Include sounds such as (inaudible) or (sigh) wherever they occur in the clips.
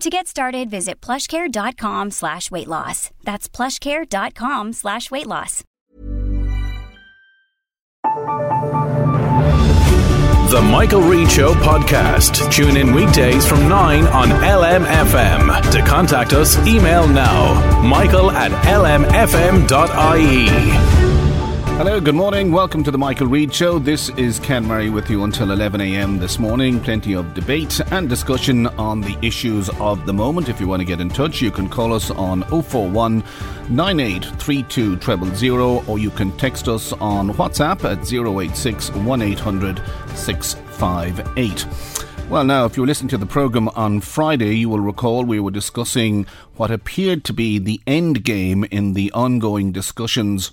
To get started, visit plushcare.com slash weight loss. That's plushcare.com slash weight loss. The Michael Reade Show podcast. Tune in weekdays from 9 on LMFM. To contact us, email now. Michael at lmfm.ie. Hello, good morning. Welcome to the Michael Reade Show. This is Ken Murray with you until 11 a.m. this morning. Plenty of debate and discussion on the issues of the moment. If you want to get in touch, you can call us on 041 9832 000 or you can text us on WhatsApp at 086 1800 658. Well, now, if you listening to the programme on Friday, you will recall we were discussing what appeared to be the end game in the ongoing discussions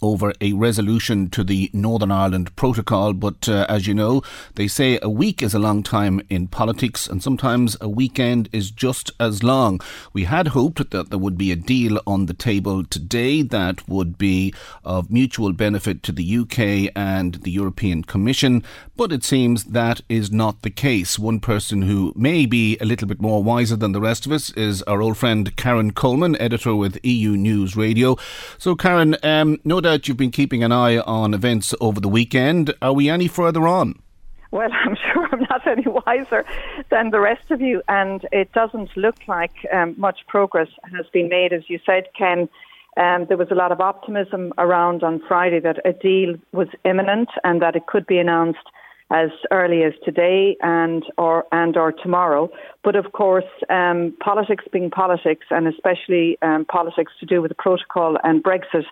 over a resolution to the Northern Ireland Protocol. But uh, as you know, they say a week is a long time in politics, and sometimes a weekend is just as long. We had hoped that there would be a deal on the table today that would be of mutual benefit to the UK and the European Commission, but it seems that is not the case. One person who may be a little bit more wiser than the rest of us is our old friend Karen Coleman, editor with EU News Radio. So, Karen, um, no doubt you've been keeping an eye on events over the weekend. Are we any further on? Well, (laughs) I'm sure I'm not any wiser than the rest of you, and it doesn't look like um, much progress has been made. As you said, Ken, um, there was a lot of optimism around on Friday that a deal was imminent and that it could be announced as early as today and or and or tomorrow. But of course, um, politics being politics, and especially um, politics to do with the protocol and Brexit,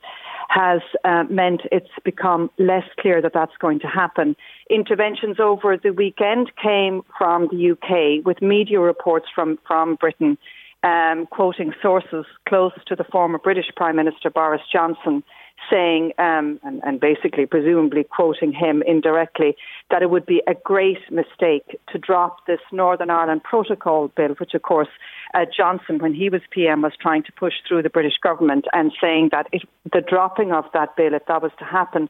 has uh, meant it's become less clear that that's going to happen. Interventions over the weekend came from the UK, with media reports from from Britain. Um, quoting sources close to the former British Prime Minister Boris Johnson, saying, um, and, and basically, presumably quoting him indirectly, that it would be a great mistake to drop this Northern Ireland Protocol bill, which, of course, uh, Johnson, when he was PM, was trying to push through the British government and saying that it, the dropping of that bill, if that was to happen,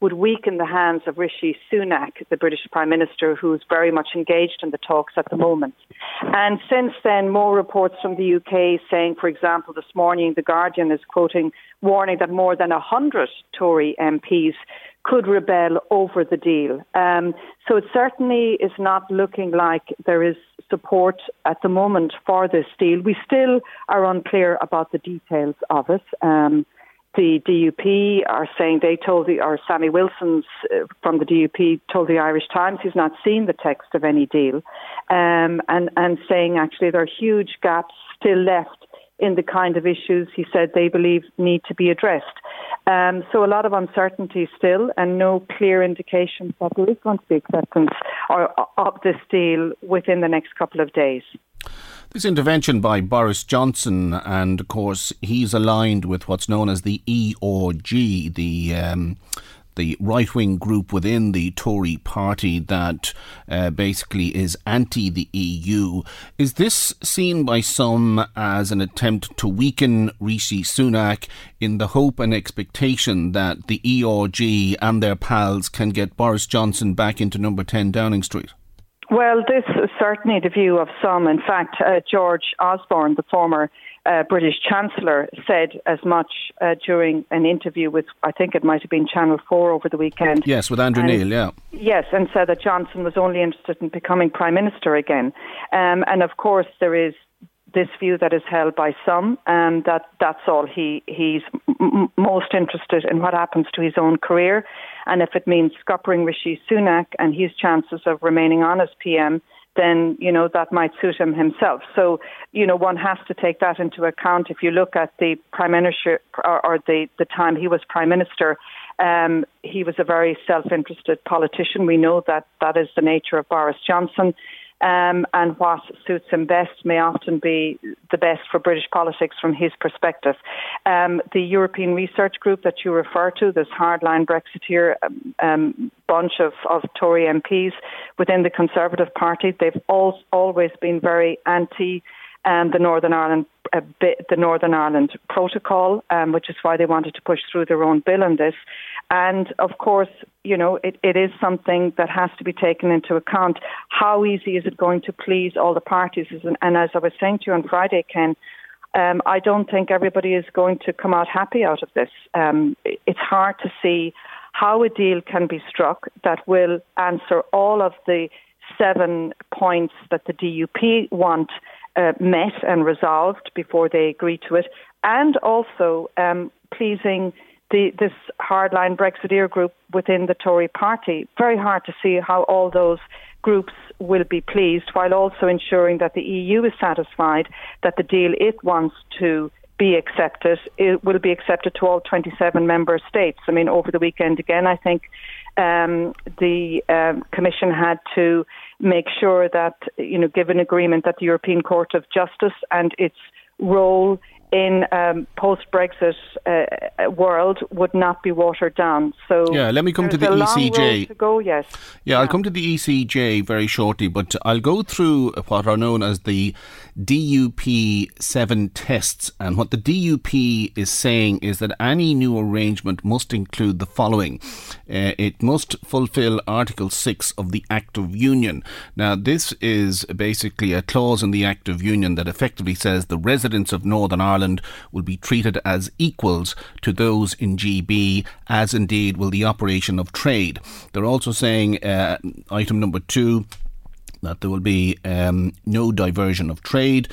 would weaken the hands of Rishi Sunak, the British Prime Minister, who's very much engaged in the talks at the moment. And since then, more reports from the UK saying, for example, this morning, The Guardian is quoting, warning that more than 100 Tory MPs could rebel over the deal. Um, so it certainly is not looking like there is support at the moment for this deal. We still are unclear about the details of it. Um, the DUP are saying they told the, or Sammy Wilson's uh, from the DUP told the Irish Times he's not seen the text of any deal, um, and and saying actually there are huge gaps still left in the kind of issues he said they believe need to be addressed. Um, so a lot of uncertainty still, and no clear indications that there is going to be acceptance or, of this deal within the next couple of days. This intervention by Boris Johnson, and of course, he's aligned with what's known as the ERG, the um, the right wing group within the Tory party that uh, basically is anti the EU. Is this seen by some as an attempt to weaken Rishi Sunak in the hope and expectation that the ERG and their pals can get Boris Johnson back into number 10 Downing Street? Well, this is certainly the view of some. In fact, uh, George Osborne, the former uh, British Chancellor, said as much uh, during an interview with, I think it might have been Channel 4 over the weekend. Yes, with Andrew and, Neil, yeah. Yes, and said that Johnson was only interested in becoming Prime Minister again. Um, and of course, there is this view that is held by some, and that that's all he he's m- most interested in what happens to his own career, and if it means scuppering Rishi Sunak and his chances of remaining on as PM, then you know that might suit him himself. So you know one has to take that into account. If you look at the prime minister or, or the the time he was prime minister, um, he was a very self-interested politician. We know that that is the nature of Boris Johnson um, and what suits him best may often be the best for British politics from his perspective. Um, the European Research Group that you refer to, this hardline Brexiteer um, um bunch of, of Tory MPs within the Conservative Party, they've always been very anti um, the Northern Ireland uh, the Northern Ireland Protocol, um, which is why they wanted to push through their own bill on this. And of course, you know, it, it is something that has to be taken into account. How easy is it going to please all the parties? And, and as I was saying to you on Friday, Ken, um, I don't think everybody is going to come out happy out of this. Um, it's hard to see how a deal can be struck that will answer all of the seven points that the DUP want uh, met and resolved before they agree to it, and also um, pleasing the, this hardline Brexiteer group within the Tory party. Very hard to see how all those groups will be pleased while also ensuring that the EU is satisfied that the deal it wants to be accepted, it will be accepted to all 27 member states. I mean, over the weekend again, I think um, the um, Commission had to make sure that, you know, give an agreement that the European Court of Justice and its role in um, post-Brexit uh, world would not be watered down. So yeah, let me come to the ECJ. to go, yes. Yeah, yeah, I'll come to the ECJ very shortly, but I'll go through what are known as the DUP seven tests, and what the DUP is saying is that any new arrangement must include the following: uh, it must fulfil Article six of the Act of Union. Now, this is basically a clause in the Act of Union that effectively says the residents of Northern Ireland Ireland will be treated as equals to those in GB, as indeed will the operation of trade. They're also saying, uh, item number two, that there will be um, no diversion of trade.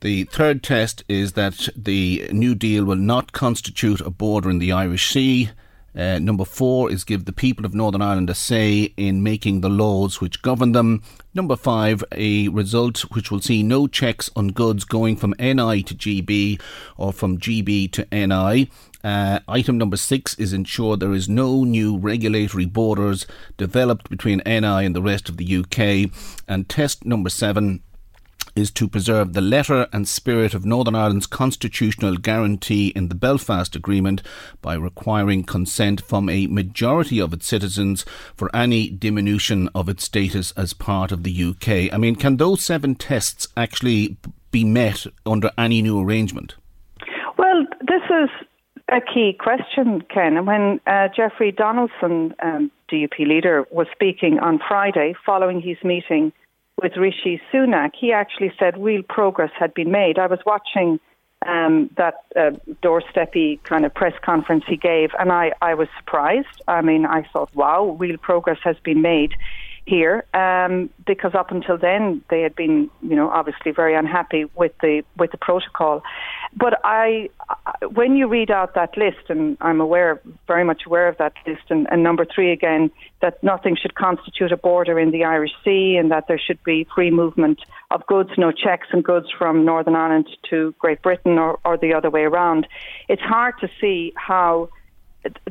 The third test is that the New Deal will not constitute a border in the Irish Sea. Uh, number four is give the people of Northern Ireland a say in making the laws which govern them. Number five, a result which will see no checks on goods going from NI to GB or from GB to NI. Uh, item number six is ensure there is no new regulatory borders developed between NI and the rest of the UK. And test number seven is to preserve the letter and spirit of Northern Ireland's constitutional guarantee in the Belfast Agreement by requiring consent from a majority of its citizens for any diminution of its status as part of the UK. I mean, can those seven tests actually be met under any new arrangement? Well, this is a key question, Ken. When uh, Jeffrey Donaldson, um, DUP leader, was speaking on Friday following his meeting with Rishi Sunak, he actually said real progress had been made. I was watching um, that uh, doorsteppy kind of press conference he gave, and I, I was surprised. I mean, I thought, wow, real progress has been made here um, because up until then they had been, you know, obviously very unhappy with the with the protocol. But I, when you read out that list, and I'm aware, very much aware of that list, and, and number three again, that nothing should constitute a border in the Irish Sea, and that there should be free movement of goods, no checks and goods from Northern Ireland to Great Britain, or, or the other way around. It's hard to see how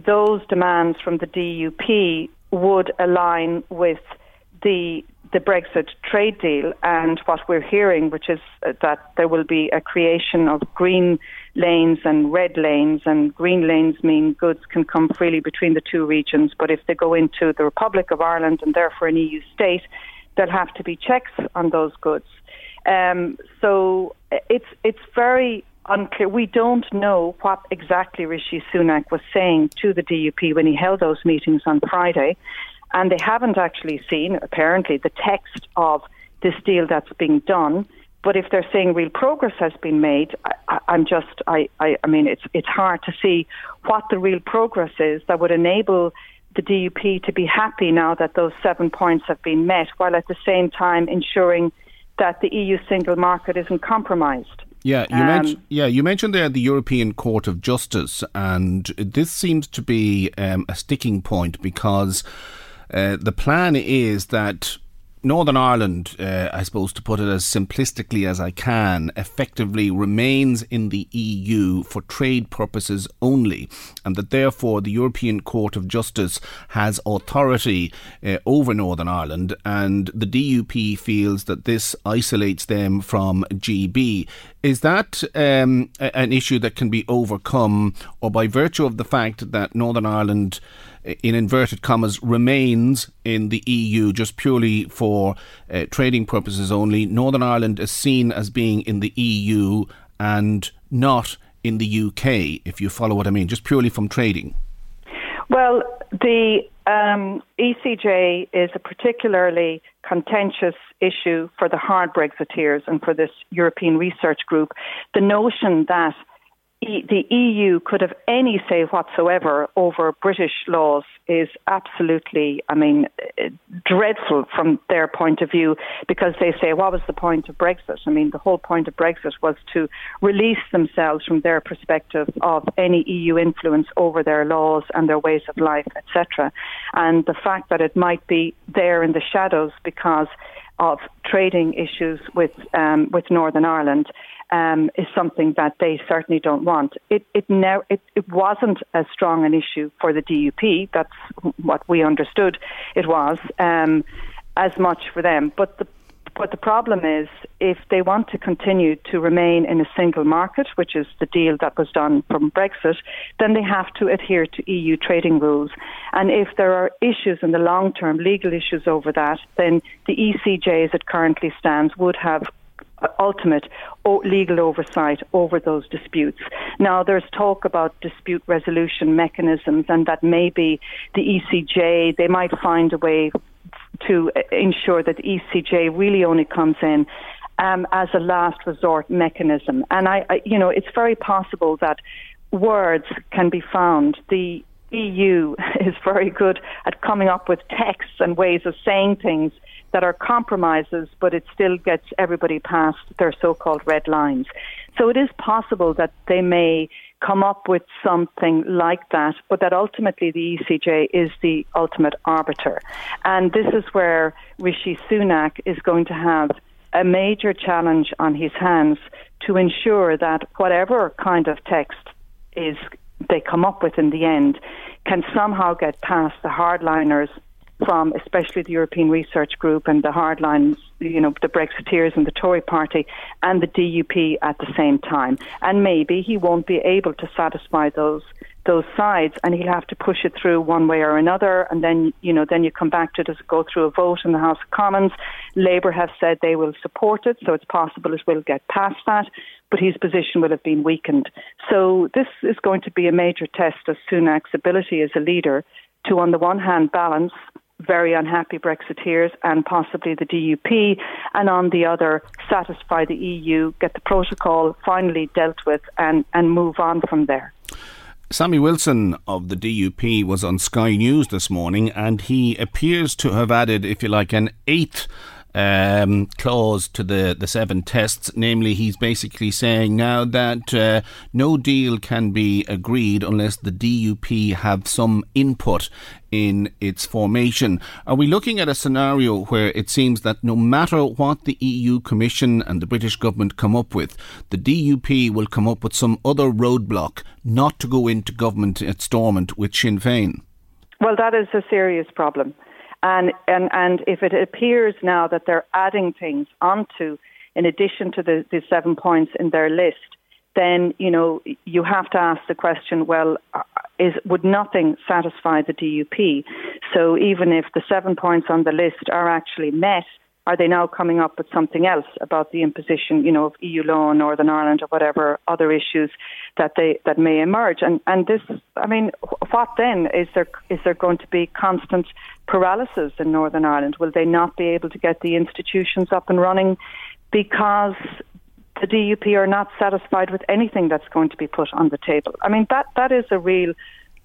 those demands from the DUP would align with the the Brexit trade deal and what we're hearing, which is uh, that there will be a creation of green lanes and red lanes, and green lanes mean goods can come freely between the two regions, but if they go into the Republic of Ireland and therefore an EU state, there'll have to be checks on those goods. Um, so uh, it's it's very unclear. We don't know what exactly Rishi Sunak was saying to the DUP when he held those meetings on Friday and they haven't actually seen, apparently, the text of this deal that's being done. But if they're saying real progress has been made, I, am just, I, I, I mean, it's it's hard to see what the real progress is that would enable the DUP to be happy now that those seven points have been met, while at the same time ensuring that the EU single market isn't compromised. Yeah, you um, mentioned yeah you mentioned there the European Court of Justice, and this seems to be um, a sticking point because uh, the plan is that Northern Ireland, uh, I suppose to put it as simplistically as I can, effectively remains in the EU for trade purposes only, and that therefore the European Court of Justice has authority uh, over Northern Ireland, and the DUP feels that this isolates them from GB. Is that um, an issue that can be overcome, or by virtue of the fact that Northern Ireland? In inverted commas, remains in the EU just purely for uh, trading purposes only. Northern Ireland is seen as being in the EU and not in the UK, if you follow what I mean, just purely from trading. Well, the um, ECJ is a particularly contentious issue for the hard Brexiteers and for this European research group. The notion that the EU could have any say whatsoever over British laws is absolutely, I mean, dreadful from their point of view because they say, what was the point of Brexit? I mean, the whole point of Brexit was to release themselves from their perspective of any EU influence over their laws and their ways of life, etc. And the fact that it might be there in the shadows because of trading issues with um, with Northern Ireland um, is something that they certainly don't want. It it, now it it wasn't as strong an issue for the DUP. That's what we understood it was um, as much for them. But the but the problem is, if they want to continue to remain in a single market, which is the deal that was done from Brexit, then they have to adhere to EU trading rules. And if there are issues in the long term, legal issues over that, then the ECJ, as it currently stands, would have ultimate legal oversight over those disputes. Now, there's talk about dispute resolution mechanisms, and that maybe the ECJ they might find a way to ensure that the ECJ really only comes in um, as a last resort mechanism. And I, I, you know, it's very possible that words can be found. The EU (laughs) is very good at coming up with texts and ways of saying things that are compromises, but it still gets everybody past their so called red lines. So it is possible that they may come up with something like that, but that ultimately the ECJ is the ultimate arbiter. And this is where Rishi Sunak is going to have a major challenge on his hands to ensure that whatever kind of text is they come up with in the end can somehow get past the hardliners from especially the European Research Group and the hardlines, you know, the Brexiteers and the Tory party and the DUP at the same time. And maybe he won't be able to satisfy those those sides and he'll have to push it through one way or another and then you know then you come back to it as go through a vote in the House of Commons. Labour have said they will support it, so it's possible it will get past that, but his position will have been weakened. So this is going to be a major test of Sunak's ability as a leader to on the one hand balance very unhappy Brexiteers and possibly the DUP, and on the other, satisfy the EU, get the protocol finally dealt with, and, and move on from there. Sammy Wilson of the DUP was on Sky News this morning, and he appears to have added, if you like, an eighth um, clause to the, the seven tests. Namely, he's basically saying now that uh, no deal can be agreed unless the DUP have some input in its formation. Are we looking at a scenario where it seems that no matter what the EU Commission and the British government come up with, the DUP will come up with some other roadblock not to go into government at Stormont with Sinn Féin? Well, that is a serious problem. And, and, and if it appears now that they're adding things onto, in addition to the, the seven points in their list, then you know you have to ask the question: Well, uh, is would nothing satisfy the DUP? So even if the seven points on the list are actually met, are they now coming up with something else about the imposition, you know, of EU law in Northern Ireland or whatever other issues that they that may emerge? And and this, I mean, what then is there is there going to be constant paralysis in Northern Ireland? Will they not be able to get the institutions up and running because the DUP are not satisfied with anything that's going to be put on the table? I mean, that that is a real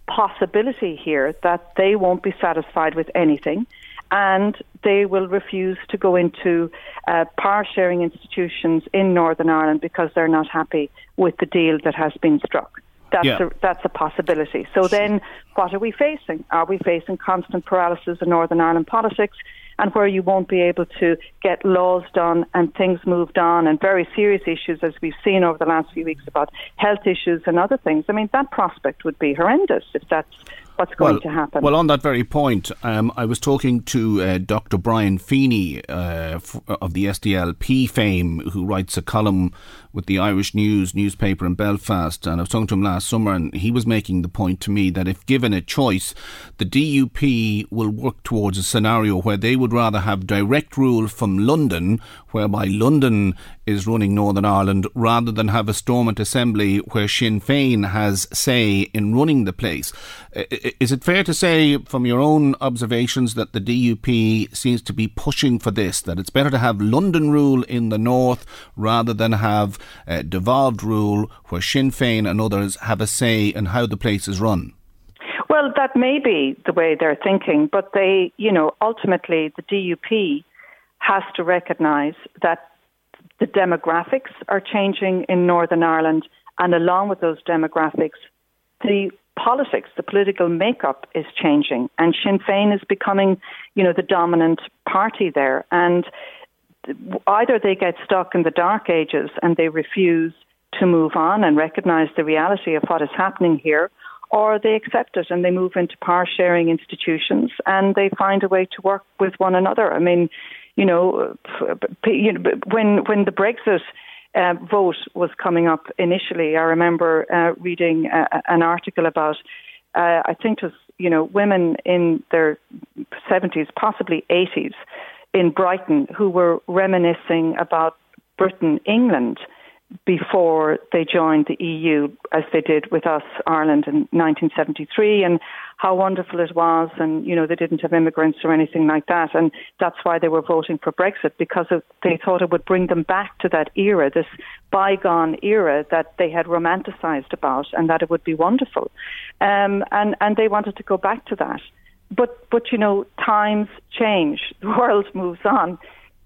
possibility here that they won't be satisfied with anything and they will refuse to go into uh, power sharing institutions in Northern Ireland because they're not happy with the deal that has been struck. That's, yeah. a, that's a possibility. So then, what are we facing? Are we facing constant paralysis in Northern Ireland politics? and where you won't be able to get laws done and things moved on and very serious issues as we've seen over the last few weeks about health issues and other things. I mean, that prospect would be horrendous if that's what's going well, to happen. Well, on that very point, um, I was talking to uh, Dr. Brian Feeney uh, f- of the SDLP fame, who writes a column with the Irish News newspaper in Belfast, and I was talking to him last summer, and he was making the point to me that if given a choice, the DUP will work towards a scenario where they would rather have direct rule from London, whereby London is running Northern Ireland, rather than have a Stormont Assembly where Sinn Féin has say in running the place. Is it fair to say, from your own observations, that the DUP seems to be pushing for this, that it's better to have London rule in the north rather than have uh, devolved rule where Sinn Féin and others have a say in how the place is run? Well, that may be the way they're thinking, but they, you know, ultimately the DUP has to recognise that the demographics are changing in Northern Ireland, and along with those demographics, the politics, the political makeup is changing, and Sinn Féin is becoming, you know, the dominant party there. And either they get stuck in the dark ages and they refuse to move on and recognize the reality of what is happening here, or they accept it and they move into power sharing institutions and they find a way to work with one another. I mean, you know, when when the Brexit uh, vote was coming up initially, I remember uh, reading uh, an article about, uh, I think it was, you know, women in their 70s, possibly 80s, in Brighton who were reminiscing about Britain, England before they joined the EU, as they did with us, Ireland, in 1973, and how wonderful it was. And, you know, they didn't have immigrants or anything like that. And that's why they were voting for Brexit, because they thought it would bring them back to that era, this bygone era that they had romanticized about, and that it would be wonderful. Um, and, and they wanted to go back to that but but you know times change (laughs) the world moves on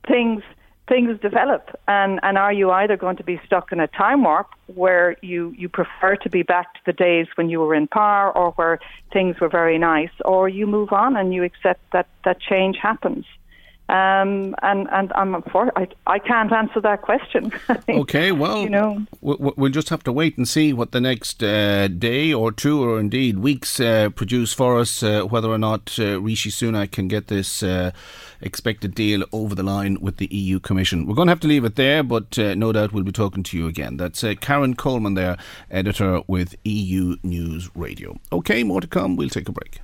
things things develop and and are you either going to be stuck in a time warp where you you prefer to be back to the days when you were in power or where things were very nice or you move on and you accept that that change happens um, and and I'm for I I can't answer that question. (laughs) okay, well, you know, we'll just have to wait and see what the next uh, day or two, or indeed weeks, uh, produce for us. Uh, whether or not uh, Rishi Sunak can get this uh, expected deal over the line with the EU Commission. We're going to have to leave it there, but uh, no doubt we'll be talking to you again. That's Karen Coleman, there, editor with EU News Radio. Okay, more to come. We'll take a break.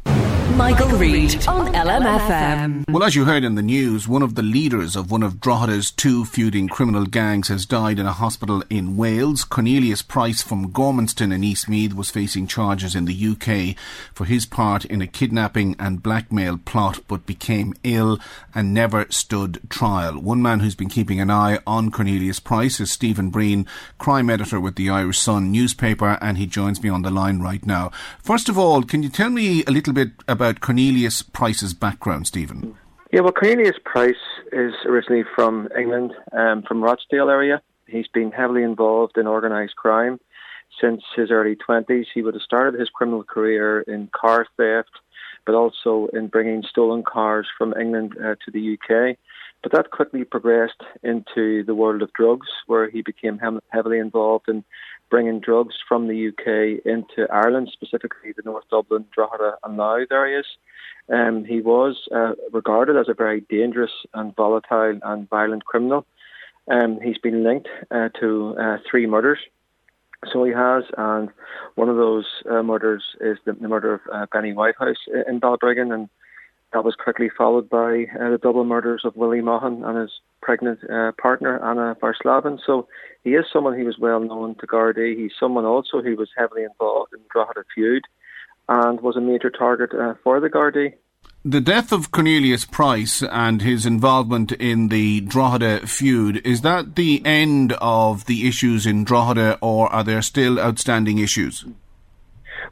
Michael, Reade on LMFM. Well, as you heard in the news, one of the leaders of one of Drogheda's two feuding criminal gangs has died in a hospital in Wales. Cornelius Price from Gormanston in Eastmeath was facing charges in the UK for his part in a kidnapping and blackmail plot, but became ill and never stood trial. One man who's been keeping an eye on Cornelius Price is Stephen Breen, crime editor with the Irish Sun newspaper, and he joins me on the line right now. First of all, can you tell me a little bit about Cornelius Price's background, Stephen. Yeah, well, Cornelius Price is originally from England, um, from Rochdale area. He's been heavily involved in organised crime since his early 20s. He would have started his criminal career in car theft, but also in bringing stolen cars from England uh, to the UK. But that quickly progressed into the world of drugs, where he became hem- heavily involved in bringing drugs from the UK into Ireland, specifically the North Dublin, Drogheda and Louth areas. Um, he was uh, regarded as a very dangerous and volatile and violent criminal. Um, he's been linked uh, to uh, three murders. So he has, and one of those uh, murders is the, the murder of uh, Benny Whitehouse in Balbriggan, and that was quickly followed by uh, the double murders of Willie Maughan and his pregnant uh, partner, Anna Varslavane. So he is someone who was well known to Gardaí. He's someone also who was heavily involved in the Drogheda feud and was a major target uh, for the Gardaí. The death of Cornelius Price and his involvement in the Drogheda feud, is that the end of the issues in Drogheda or are there still outstanding issues?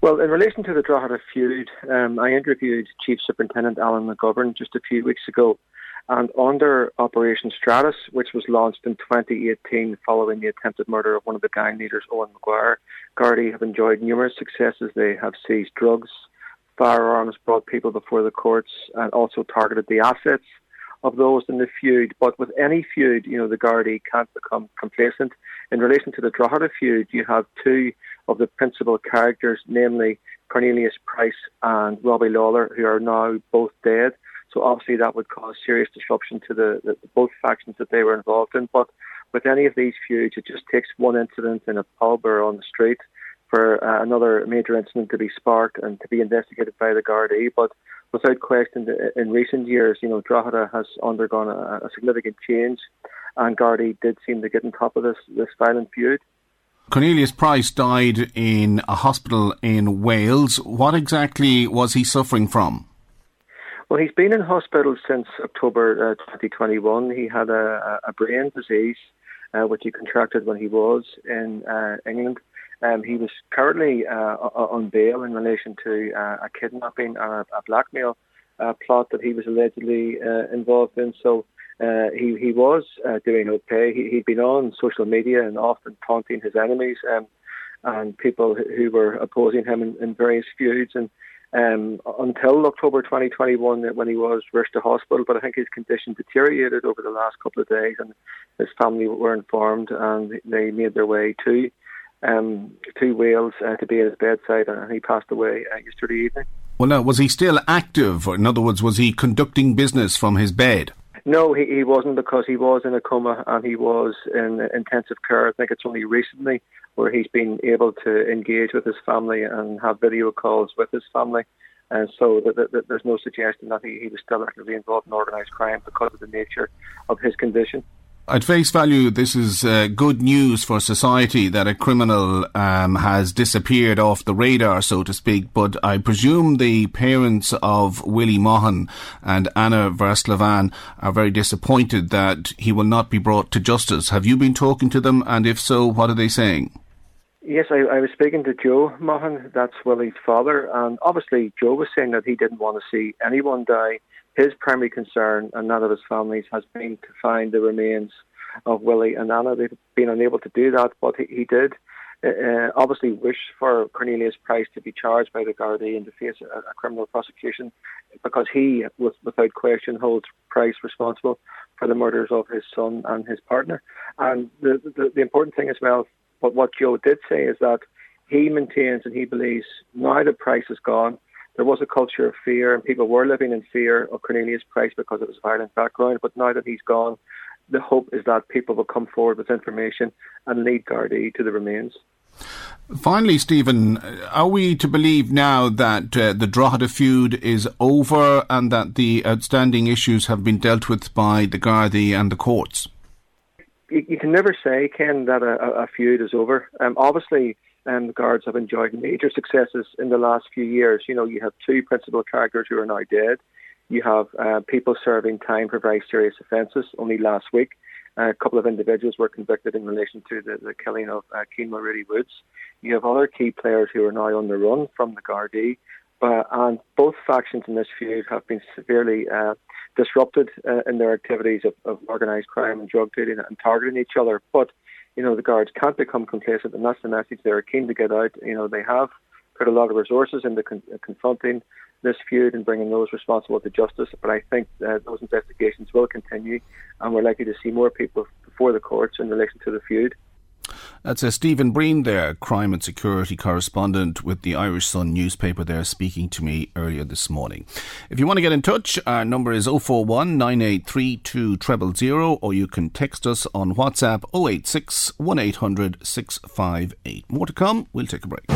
Well, in relation to the Drogheda feud, um, I interviewed Chief Superintendent Alan McGovern just a few weeks ago. And under Operation Stratus, which was launched in 2018 following the attempted murder of one of the gang leaders, Owen Maguire, Gardaí have enjoyed numerous successes. They have seized drugs, firearms, brought people before the courts, and also targeted the assets of those in the feud. But with any feud, you know, the Gardaí can't become complacent. In relation to the Drogheda feud, you have two of the principal characters, namely Cornelius Price and Robbie Lawlor, who are now both dead. So obviously that would cause serious disruption to the, the, both factions that they were involved in. But with any of these feuds, it just takes one incident in a pub or on the street for uh, another major incident to be sparked and to be investigated by the Gardaí. But without question, in recent years, you know, Drogheda has undergone a, a significant change, and Gardaí did seem to get on top of this this violent feud. Cornelius Price died in a hospital in Wales. What exactly was he suffering from? Well, he's been in hospital since October uh, 2021. He had a, a brain disease, uh, which he contracted when he was in uh, England. Um, he was currently uh, on bail in relation to uh, a kidnapping and a, blackmail uh, plot that he was allegedly involved in. So uh, he he was uh, doing okay. He, he'd been on social media and often taunting his enemies um, and people who were opposing him in, in various feuds. And um, until October 2021, when he was rushed to hospital, but I think his condition deteriorated over the last couple of days, and his family were informed, and they made their way to um, to Wales uh, to be at his bedside, and he passed away uh, yesterday evening. Well, now, was he still active? Or in other words, was he conducting business from his bed? No, he, he wasn't because he was in a coma and he was in intensive care. I think it's only recently where he's been able to engage with his family and have video calls with his family. And so there's no suggestion that he, he was still actively involved in organised crime because of the nature of his condition. At face value, this is uh, good news for society that a criminal um, has disappeared off the radar, so to speak. But I presume the parents of Willie Maughan and Anna Varslavane are very disappointed that he will not be brought to justice. Have you been talking to them? And if so, what are they saying? Yes, I, I was speaking to Joe Maughan, that's Willie's father, and obviously Joe was saying that he didn't want to see anyone die his primary concern and that of his families has been to find the remains of Willie and Anna. They've been unable to do that, but he, he did uh, uh, obviously wish for Cornelius Price to be charged by the Gardaí and to face a, a criminal prosecution because he, with, without question, holds Price responsible for the murders of his son and his partner. And the, the, the important thing as well, but what Joe did say is that he maintains and he believes now that Price is gone, there was a culture of fear and people were living in fear of Cornelius Price because of his violent background. But now that he's gone, the hope is that people will come forward with information and lead Gardaí to the remains. Finally, Stephen, are we to believe now that uh, the Drogheda feud is over and that the outstanding issues have been dealt with by the Gardaí and the courts? You, you can never say, Ken, that a, a feud is over. Um, obviously, the Guards have enjoyed major successes in the last few years. You know, you have two principal characters who are now dead. You have uh, people serving time for very serious offences. Only last week, uh, a couple of individuals were convicted in relation to the, the killing of uh, Mulready Woods. You have other key players who are now on the run from the Gardaí. Uh, and both factions in this feud have been severely uh, disrupted uh, in their activities of, of organised crime and drug dealing and targeting each other. But you know, the guards can't become complacent, and that's the message they're keen to get out. You know, they have put a lot of resources into con- uh, confronting this feud and bringing those responsible to justice. But I think those investigations will continue, and we're likely to see more people before the courts in relation to the feud. That's a Stephen Breen there, crime and security correspondent with the Irish Sun newspaper there, speaking to me earlier this morning. If you want to get in touch, our number is 041 9832 000, or you can text us on WhatsApp 086 1800 658. More to come, we'll take a break.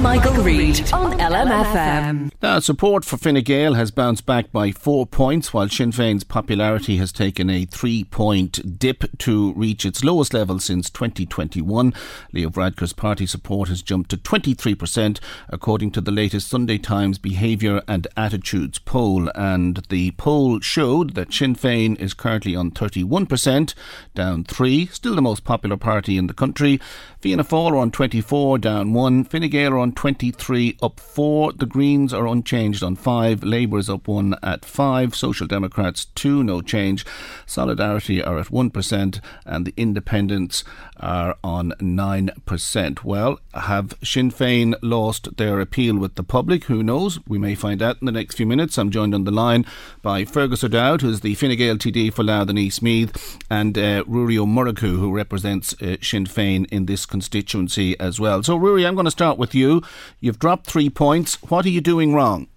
Michael, Reade on LMFM. Now, support for Fine Gael has bounced back by four points, while Sinn Féin's popularity has taken a three point dip to reach its lowest level since 2021. Leo Varadkar's party support has jumped to 23%, according to the latest Sunday Times Behaviour and Attitudes poll. And the poll showed that Sinn Féin is currently on 31%, down three, still the most popular party in the country. Fianna Fáil are on 24, down one. Fine Gael are on 23, up 4. The Greens are unchanged on 5. Labour is up 1 at 5. Social Democrats 2, no change. Solidarity are at 1%. And the Independents are on 9%. Well, have Sinn Féin lost their appeal with the public? Who knows? We may find out in the next few minutes. I'm joined on the line by Fergus O'Dowd, who's the Fine Gael TD for Louth and Eastmeath, and uh, Ruairí Ó who represents uh, Sinn Féin in this constituency as well. So, Ruairí, I'm going to start with you. You've dropped three points. What are you doing wrong?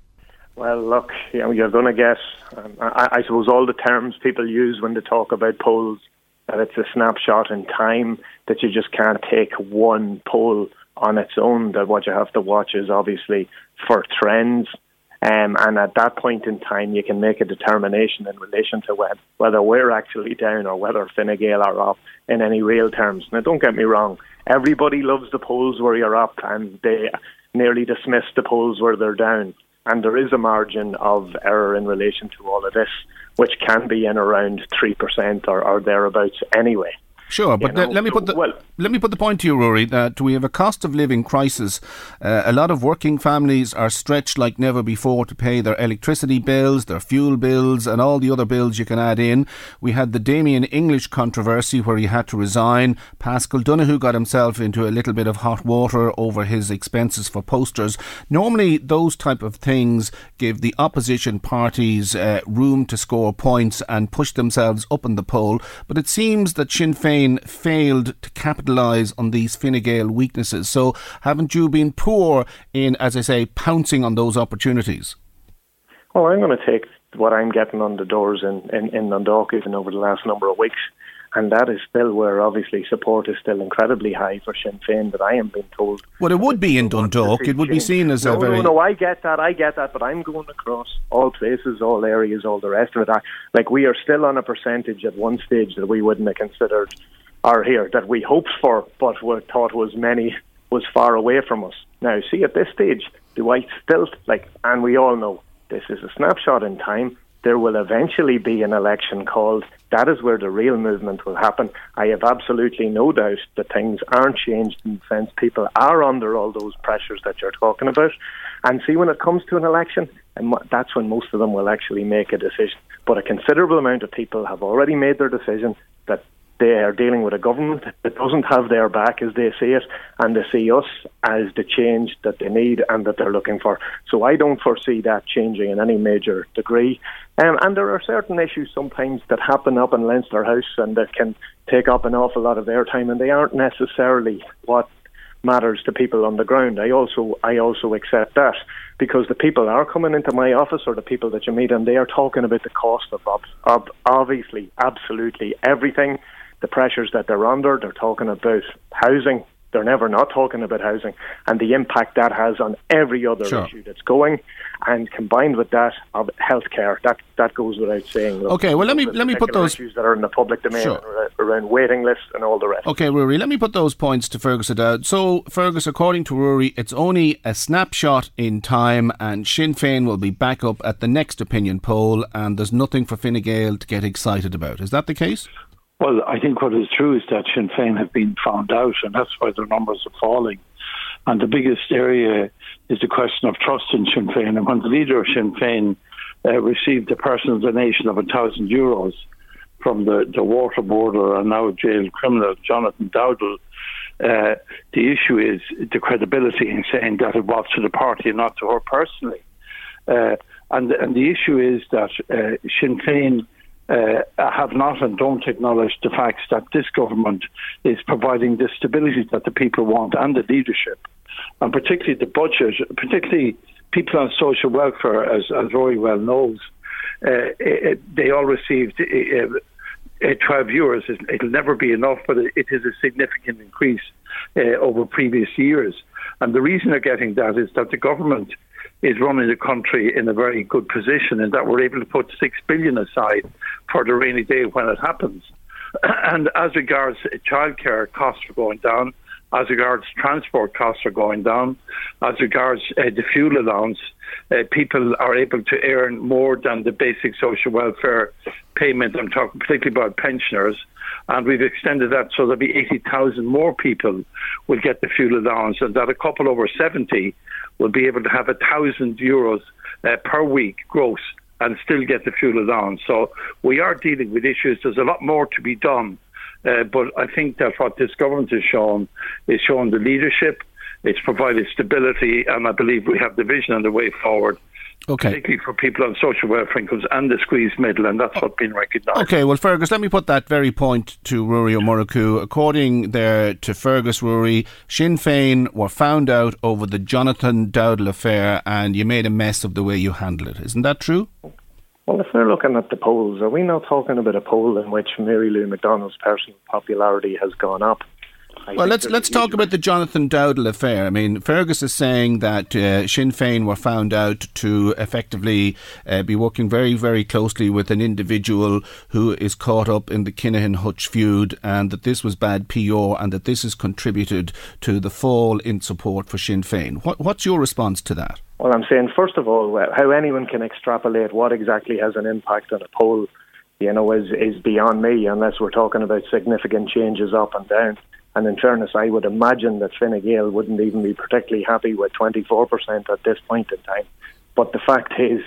Well, look, you know, you're going to get, um, I, I suppose, all the terms people use when they talk about polls, that it's a snapshot in time, that you just can't take one poll on its own, that what you have to watch is obviously for trends. Um, and at that point in time, you can make a determination in relation to when, whether we're actually down or whether Fine Gael are up in any real terms. Now, don't get me wrong, everybody loves the polls where you're up, and they nearly dismiss the polls where they're down. And there is a margin of error in relation to all of this, which can be in around 3% or, or thereabouts anyway. Sure, but know, let me put the well, let me put the point to you, Ruairí, that we have a cost of living crisis. Uh, a lot of working families are stretched like never before to pay their electricity bills, their fuel bills, and all the other bills you can add in. We had the Damien English controversy where he had to resign. Paschal Donohoe got himself into a little bit of hot water over his expenses for posters. Normally, those type of things give the opposition parties uh, room to score points and push themselves up in the poll, but it seems that Sinn Féin failed to capitalise on these Fine Gael weaknesses. So haven't you been poor in, as I say, pouncing on those opportunities? Well, I'm going to take what I'm getting on the doors in, in, in Dundalk even over the last number of weeks and that is still where obviously support is still incredibly high for Sinn Féin. That I am being told. Well, it would be in Dundalk. It would be seen as no, a very. No, no, I get that. I get that. But I'm going across all places, all areas, all the rest of it. I, like we are still on a percentage at one stage that we wouldn't have considered, are here that we hoped for, but we thought was many was far away from us. Now, see, at this stage, do I still like? And we all know this is a snapshot in time there will eventually be an election called. That is where the real movement will happen. I have absolutely no doubt that things aren't changed in the sense people are under all those pressures that you're talking about. And see, when it comes to an election, and that's when most of them will actually make a decision. But a considerable amount of people have already made their decision that they are dealing with a government that doesn't have their back as they see it, and they see us as the change that they need and that they're looking for. So I don't foresee that changing in any major degree. Um, and there are certain issues sometimes that happen up in Leinster House and that can take up an awful lot of their time, and they aren't necessarily what matters to people on the ground. I also I also accept that because the people are coming into my office or the people that you meet and they are talking about the cost of, of obviously absolutely everything the pressures that they're under. They're talking about housing. They're never not talking about housing and the impact that has on every other sure. issue that's going. And combined with that of healthcare, that that goes without saying. okay, well let me let me put those issues that are in the public domain sure. around waiting lists and all the rest. Okay, Ruairí, let me put those points to Fergus O'Dowd. So, Fergus, according to Ruairí, it's only a snapshot in time, and Sinn Féin will be back up at the next opinion poll, and there's nothing for Fine Gael to get excited about. Is that the case? Well, I think what is true is that Sinn Féin have been found out, and that's why their numbers are falling. And the biggest area is the question of trust in Sinn Féin. And when the leader of Sinn Féin uh, received a personal donation of a thousand euros from the, the waterboarder and now jailed criminal Jonathan Dowdall, uh, the issue is the credibility in saying that it was to the party and not to her personally. Uh, and, and the issue is that uh, Sinn Féin uh, have not and don't acknowledge the fact that this government is providing the stability that the people want and the leadership, and particularly the budget, particularly people on social welfare, as, as well knows. Uh, it, they all received uh, uh 12 euros. It'll never be enough, but it is a significant increase uh, over previous years. And the reason they're getting that is that the government is running the country in a very good position in that we're able to put six billion aside for the rainy day when it happens. (clears throat) And as regards childcare, costs are going down. As regards transport costs are going down, as regards uh, the fuel allowance, uh, people are able to earn more than the basic social welfare payment. I'm talking particularly about pensioners. And we've extended that so there'll be 80,000 more people will get the fuel allowance, and that a couple over 70 will be able to have a thousand euros uh, per week gross and still get the fuel allowance. So we are dealing with issues. There's a lot more to be done. Uh, but I think that what this government has shown is shown the leadership, it's provided stability, and I believe we have the vision and the way forward. Okay. Particularly for people on social welfare incomes and the squeezed middle, and that's what's been recognised. Okay, well, Fergus, let me put that very point to Ruairí Murchú. According there to Fergus Ruairí, Sinn Féin were found out over the Jonathan Dowdall affair, and you made a mess of the way you handled it. Isn't that true? Well, if we're looking at the polls, are we not talking about a poll in which Mary Lou McDonald's personal popularity has gone up? I well, let's let's talk about the Jonathan Dowdall affair. I mean, Fergus is saying that uh, Sinn Féin were found out to effectively uh, be working very, very closely with an individual who is caught up in the Kinahan Hutch feud, and that this was bad PR, and that this has contributed to the fall in support for Sinn Féin. What, what's your response to that? Well, I'm saying first of all, how anyone can extrapolate what exactly has an impact on a poll, you know, is is beyond me. Unless we're talking about significant changes up and down. And in fairness, I would imagine that Fine Gael wouldn't even be particularly happy with 24% at this point in time. But the fact is,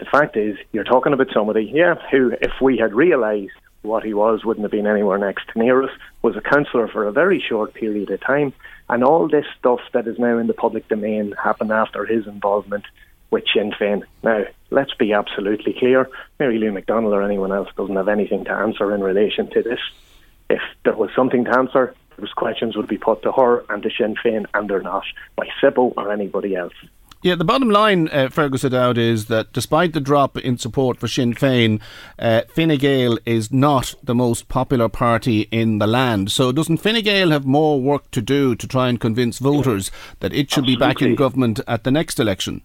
the fact is, you're talking about somebody, yeah, who, if we had realised what he was, wouldn't have been anywhere next to near us, was a councillor for a very short period of time. And all this stuff that is now in the public domain happened after his involvement with Sinn Féin. Now, let's be absolutely clear Mary Lou McDonald or anyone else doesn't have anything to answer in relation to this. If there was something to answer, those questions would be put to her and to Sinn Féin, and they're not by SIPO or anybody else. Yeah, the bottom line, uh, Fergus O'Dowd, is that despite the drop in support for Sinn Féin, uh, Fine Gael is not the most popular party in the land. So doesn't Fine Gael have more work to do to try and convince voters that it should Absolutely. be back in government at the next election?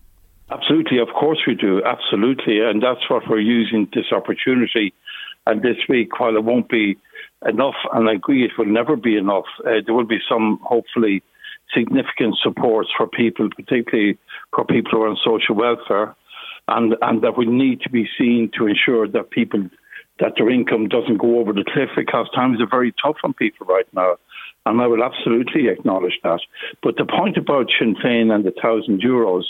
Absolutely, of course we do, absolutely. And that's what we're using this opportunity. And this week, while it won't be enough, and I agree it will never be enough. Uh, there will be some, hopefully, significant supports for people, particularly for people who are on social welfare, and, and that we need to be seen to ensure that people that their income doesn't go over the cliff because times are very tough on people right now. And I will absolutely acknowledge that. But the point about Sinn Féin and the thousand euros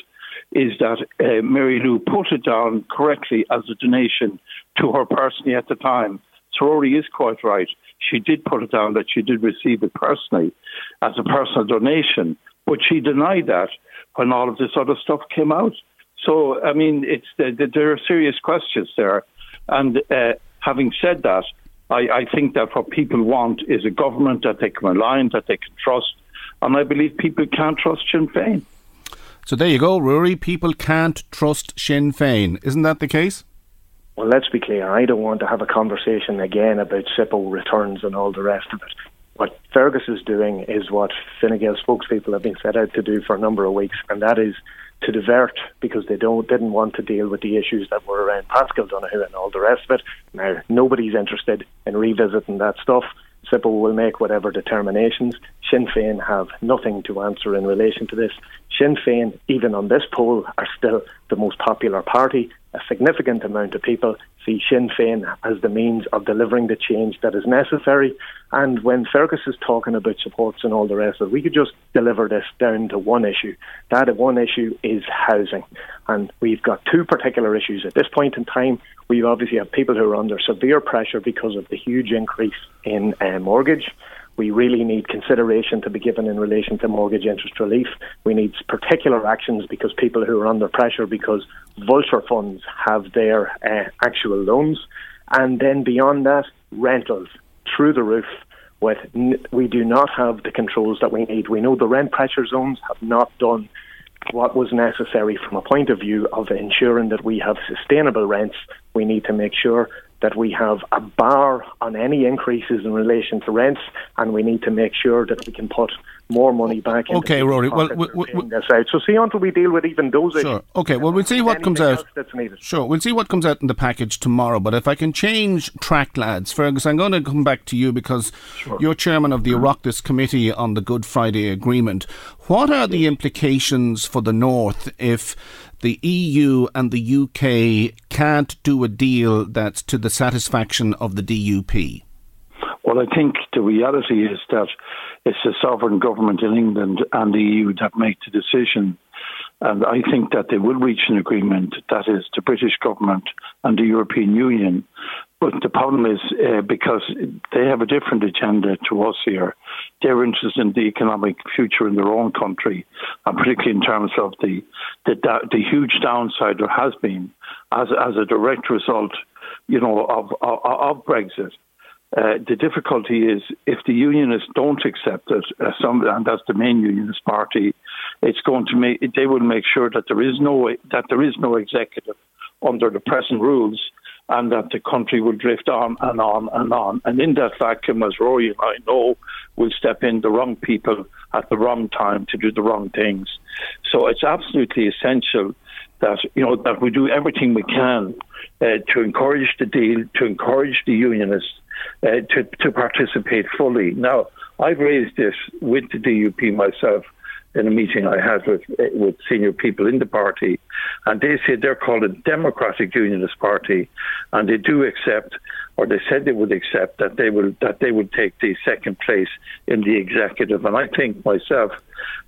is that uh, Mary Lou put it down correctly as a donation to her personally at the time. So Ruairí is quite right. She did put it down that she did receive it personally as a personal donation, but she denied that when all of this other stuff came out. So, I mean, it's there are serious questions there. And uh, having said that, I, I think that what people want is a government that they can rely on, that they can trust. And I believe people can't trust Sinn Féin. So there you go, Ruairí. People can't trust Sinn Féin. Isn't that the case? Well, let's be clear. I don't want to have a conversation again about SIPO returns and all the rest of it. What Fergus is doing is what Fine Gael spokespeople have been set out to do for a number of weeks, and that is to divert because they don't didn't want to deal with the issues that were around Paschal Donohoe and all the rest of it. Now nobody's interested in revisiting that stuff. SIPO will make whatever determinations. Sinn Féin have nothing to answer in relation to this. Sinn Féin, even on this poll, are still the most popular party. A significant amount of people see Sinn Féin as the means of delivering the change that is necessary. And when Fergus is talking about supports and all the rest of it, we could just deliver this down to one issue. That one issue is housing. And we've got two particular issues at this point in time. We obviously have people who are under severe pressure because of the huge increase in uh, mortgage. We really need consideration to be given in relation to mortgage interest relief. We need particular actions because people who are under pressure because vulture funds have their uh, actual loans. And then beyond that, rentals through the roof. With we do not have the controls that we need. We know the rent pressure zones have not done what was necessary from a point of view of ensuring that we have sustainable rents. We need to make sure that we have a bar on any increases in relation to rents, and we need to make sure that we can put more money back. In. Okay, Ruairí. Well, we, we, this out. so see until we deal with even those sure. issues. Okay. Well, we'll see what comes out. Sure, we'll see what comes out in the package tomorrow. But if I can change track, lads, Fergus, I'm going to come back to you because sure. you're chairman of the Oireachtas Committee on the Good Friday Agreement. What are the implications for the North if the EU and the UK can't do a deal that's to the satisfaction of the DUP? Well, I think the reality is that it's the sovereign government in England and the EU that make the decision. And I think that they will reach an agreement, that is, the British government and the European Union. But the problem is uh, because they have a different agenda to us here. They're interested in the economic future in their own country, and particularly in terms of the the, the huge downside there has been as as a direct result, you know, of of, of Brexit. Uh, the difficulty is if the unionists don't accept it, uh, some, and that's the main unionist party, it's going to make they will make sure that there is no that there is no executive under the present rules, and that the country will drift on and on and on. And in that vacuum, as Ruairí and I know, will step in the wrong people at the wrong time to do the wrong things. So it's absolutely essential that you know that we do everything we can uh, to encourage the deal, to encourage the unionists uh, to, to participate fully. Now, I've raised this with the DUP myself in a meeting I had with uh, with senior people in the party, and they say they're called a Democratic Unionist Party, and they do accept, or they said they would accept that they will that they would take the second place in the executive. And I think myself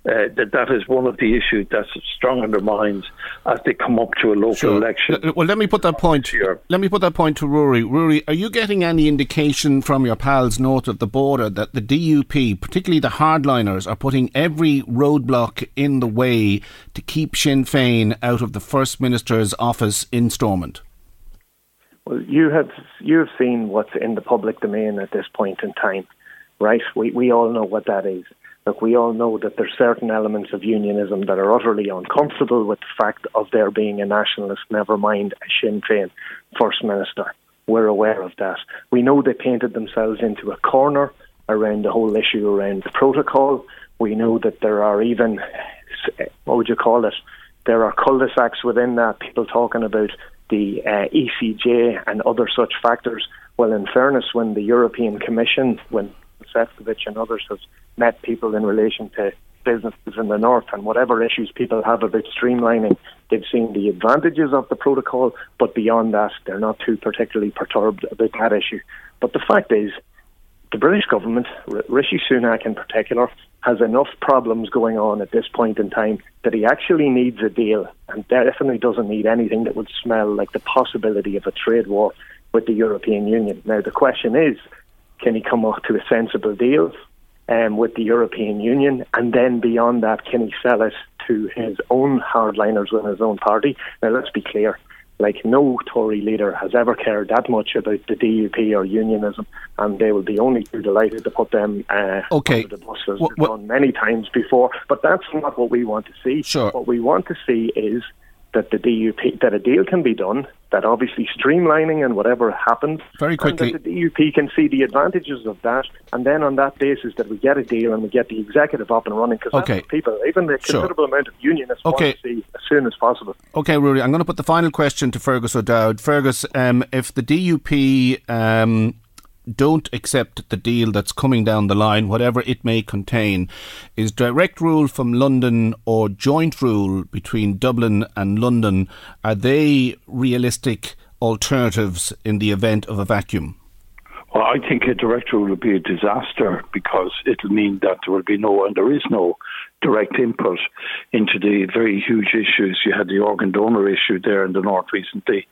uh, that that is one of the issues that's strong in their minds as they come up to a local sure. election. Well, let me put that point. Let me put that point to Ruairí. Ruairí, are you getting any indication from your pals north of the border that the DUP, particularly the hardliners, are putting every roadblock in the way to keep Sinn Féin out of the First Minister's office in Stormont? Well, you have you have seen what's in the public domain at this point in time, right? We we all know what that is. Look, we all know that there's certain elements of unionism that are utterly uncomfortable with the fact of there being a nationalist, never mind a Sinn Féin First Minister. We're aware of that. We know they painted themselves into a corner around the whole issue around the protocol. We know that there are even, what would you call it? There are cul-de-sacs within that, people talking about the uh, ECJ and other such factors. Well, in fairness, when the European Commission, when Šefčovič and others have met people in relation to businesses in the north and whatever issues people have about streamlining, they've seen the advantages of the protocol, but beyond that, they're not too particularly perturbed about that issue. But the fact is, the British government, Rishi Sunak in particular, has enough problems going on at this point in time that he actually needs a deal and definitely doesn't need anything that would smell like the possibility of a trade war with the European Union. Now, the question is, can he come up to a sensible deal um, with the European Union? And then beyond that, can he sell it to his own hardliners within his own party? Now, let's be clear. Like no Tory leader has ever cared that much about the DUP or unionism, and they will be only too delighted to put them uh, okay. under the bus as well, they've done many times before. But that's not what we want to see. Sure. What we want to see is that the DUP that a deal can be done, that obviously streamlining and whatever happens, very quickly, that the DUP can see the advantages of that, and then on that basis that we get a deal and we get the executive up and running because okay. people, even the considerable sure. amount of unionists, okay. want to see as soon as possible. Okay, Ruairí, I'm going to put the final question to Fergus O'Dowd. Fergus, um, if the DUP um, don't accept the deal that's coming down the line, whatever it may contain, is direct rule from London or joint rule between Dublin and London, are they realistic alternatives in the event of a vacuum? I think a direct rule would be a disaster because it'll mean that there will be no, and there is no direct input into the very huge issues. You had the organ donor issue there in the north recently.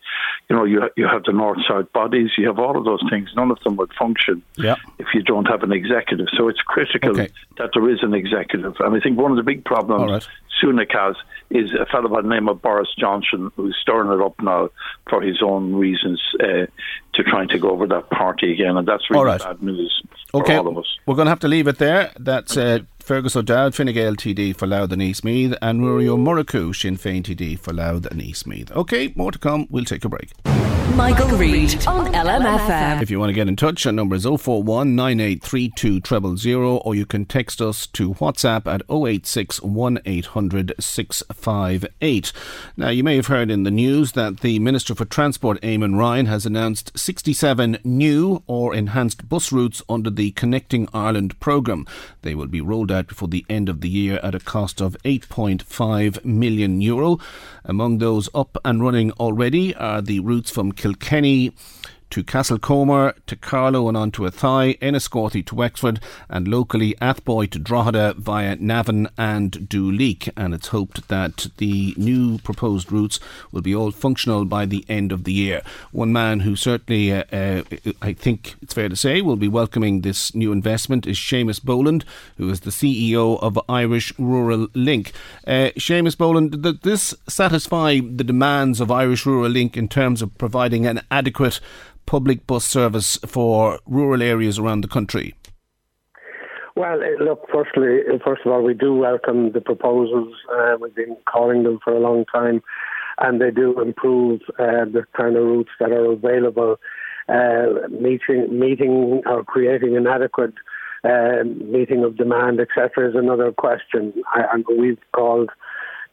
You know, you you have the north south bodies. You have all of those things. None of them would function yeah. if you don't have an executive. So it's critical okay. that there is an executive. And I think one of the big problems right. Sunak has is a fellow by the name of Boris Johnson who's stirring it up now for his own reasons uh, to trying to go over that party again, and that's really right. bad news okay. for all of us. We're going to have to leave it there. That's uh, Fergus O'Dowd, Fine Gael TD for Louth and Eastmeath, and Ruairí Ó Murchú, Sinn Féin TD for Louth and Eastmeath. Okay, more to come. We'll take a break. Michael, Reade on LMFM. If you want to get in touch, our number is 041 9832 000 or you can text us to WhatsApp at 086 1800 658. Now, you may have heard in the news that the Minister for Transport, Eamon Ryan, has announced 67 new or enhanced bus routes under the Connecting Ireland programme. They will be rolled out before the end of the year at a cost of 8.5 million euro. Among those up and running already are the routes from Kilkenny to Castlecomer, to Carlow and on to Athy, Enniscorthy to Wexford, and locally Athboy to Drogheda via Navan and Duleek. And it's hoped that the new proposed routes will be all functional by the end of the year. One man who certainly, uh, uh, I think it's fair to say, will be welcoming this new investment is Seamus Boland, who is the CEO of Irish Rural Link. Uh, Seamus Boland, does this satisfy the demands of Irish Rural Link in terms of providing an adequate public bus service for rural areas around the country? Well, eh, look, firstly, eh, first of all, we do welcome the proposals. Uh, we've been calling them for a long time, and they do improve uh, the kind of routes that are available. Uh, meeting, meeting or creating an adequate meeting of demand, etc., is another question. I, we've called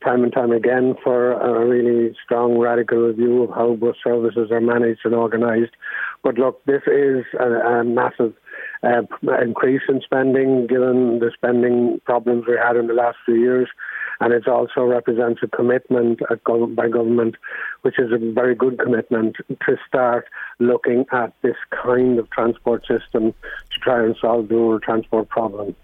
time and time again for a really strong radical review of how bus services are managed and organised. But look, this is a, a massive uh, increase in spending given the spending problems we had in the last few years. And it also represents a commitment by government, which is a very good commitment to start looking at this kind of transport system to try and solve the rural transport problem.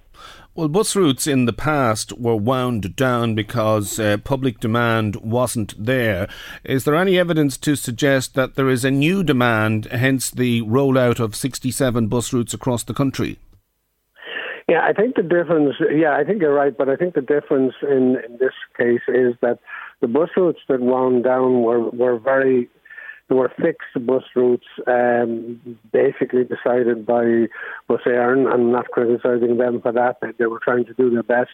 Well, bus routes in the past were wound down because uh, public demand wasn't there. Is there any evidence to suggest that there is a new demand, hence the rollout of 67 bus routes across the country? Yeah, I think the difference, yeah, I think you're right, but I think the difference in, in this case is that the bus routes that wound down were, were very there were fixed bus routes um, basically decided by Bus Éireann. I'm not criticising them for that. They were trying to do their best.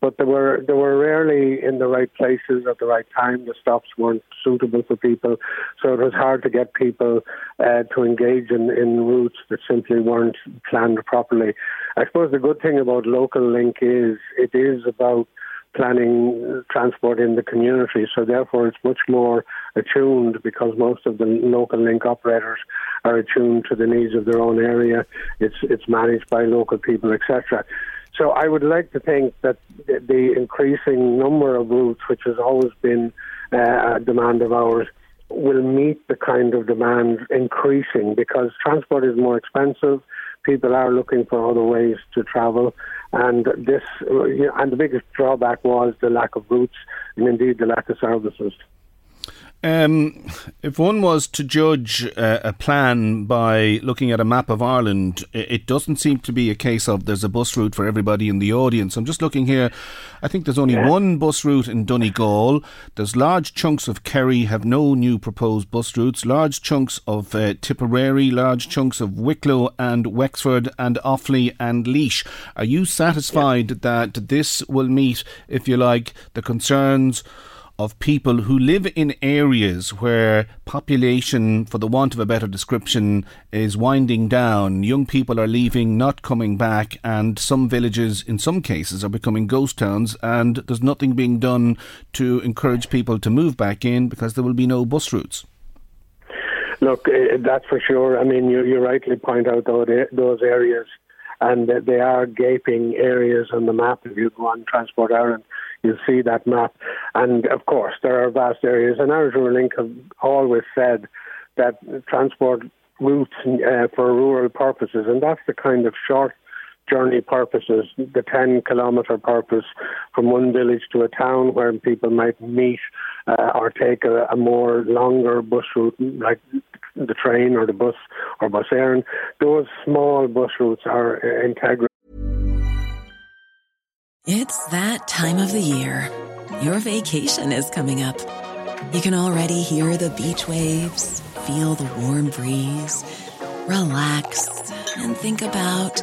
But they were they were rarely in the right places at the right time. The stops weren't suitable for people, so it was hard to get people uh, to engage in, in routes that simply weren't planned properly. I suppose the good thing about local link is it is about planning transport in the community. So therefore, it's much more attuned because most of the local link operators are attuned to the needs of their own area. It's it's managed by local people, etc. So I would like to think that the increasing number of routes, which has always been uh, a demand of ours, will meet the kind of demand increasing because transport is more expensive. People are looking for other ways to travel, and this uh, and the biggest drawback was the lack of routes and indeed the lack of services. Um, if one was to judge uh, a plan by looking at a map of Ireland, it doesn't seem to be a case of there's a bus route for everybody in the audience. I'm just looking here. I think there's only yeah. one bus route in Donegal. There's large chunks of Kerry have no new proposed bus routes. Large chunks of uh, Tipperary, large chunks of Wicklow and Wexford and Offaly and Laois. Are you satisfied yeah. that this will meet, if you like, the concerns? Of people who live in areas where population, for the want of a better description, is winding down. Young people are leaving, not coming back, and some villages, in some cases, are becoming ghost towns, and there's nothing being done to encourage people to move back in because there will be no bus routes. Look, eh, that's for sure. I mean, you, you rightly point out those areas, and they are gaping areas on the map if you go on Transport Ireland you'll see that map. And of course, there are vast areas. And Irish Rural Link have always said that transport routes uh, for rural purposes, and that's the kind of short journey purposes, the 10 kilometre purpose from one village to a town where people might meet uh, or take a, a, more longer bus route like the train or the bus or Bus Éireann. Those small bus routes are uh, integral. It's that time of the year. Your vacation is coming up. You can already hear the beach waves, feel the warm breeze, relax, and think about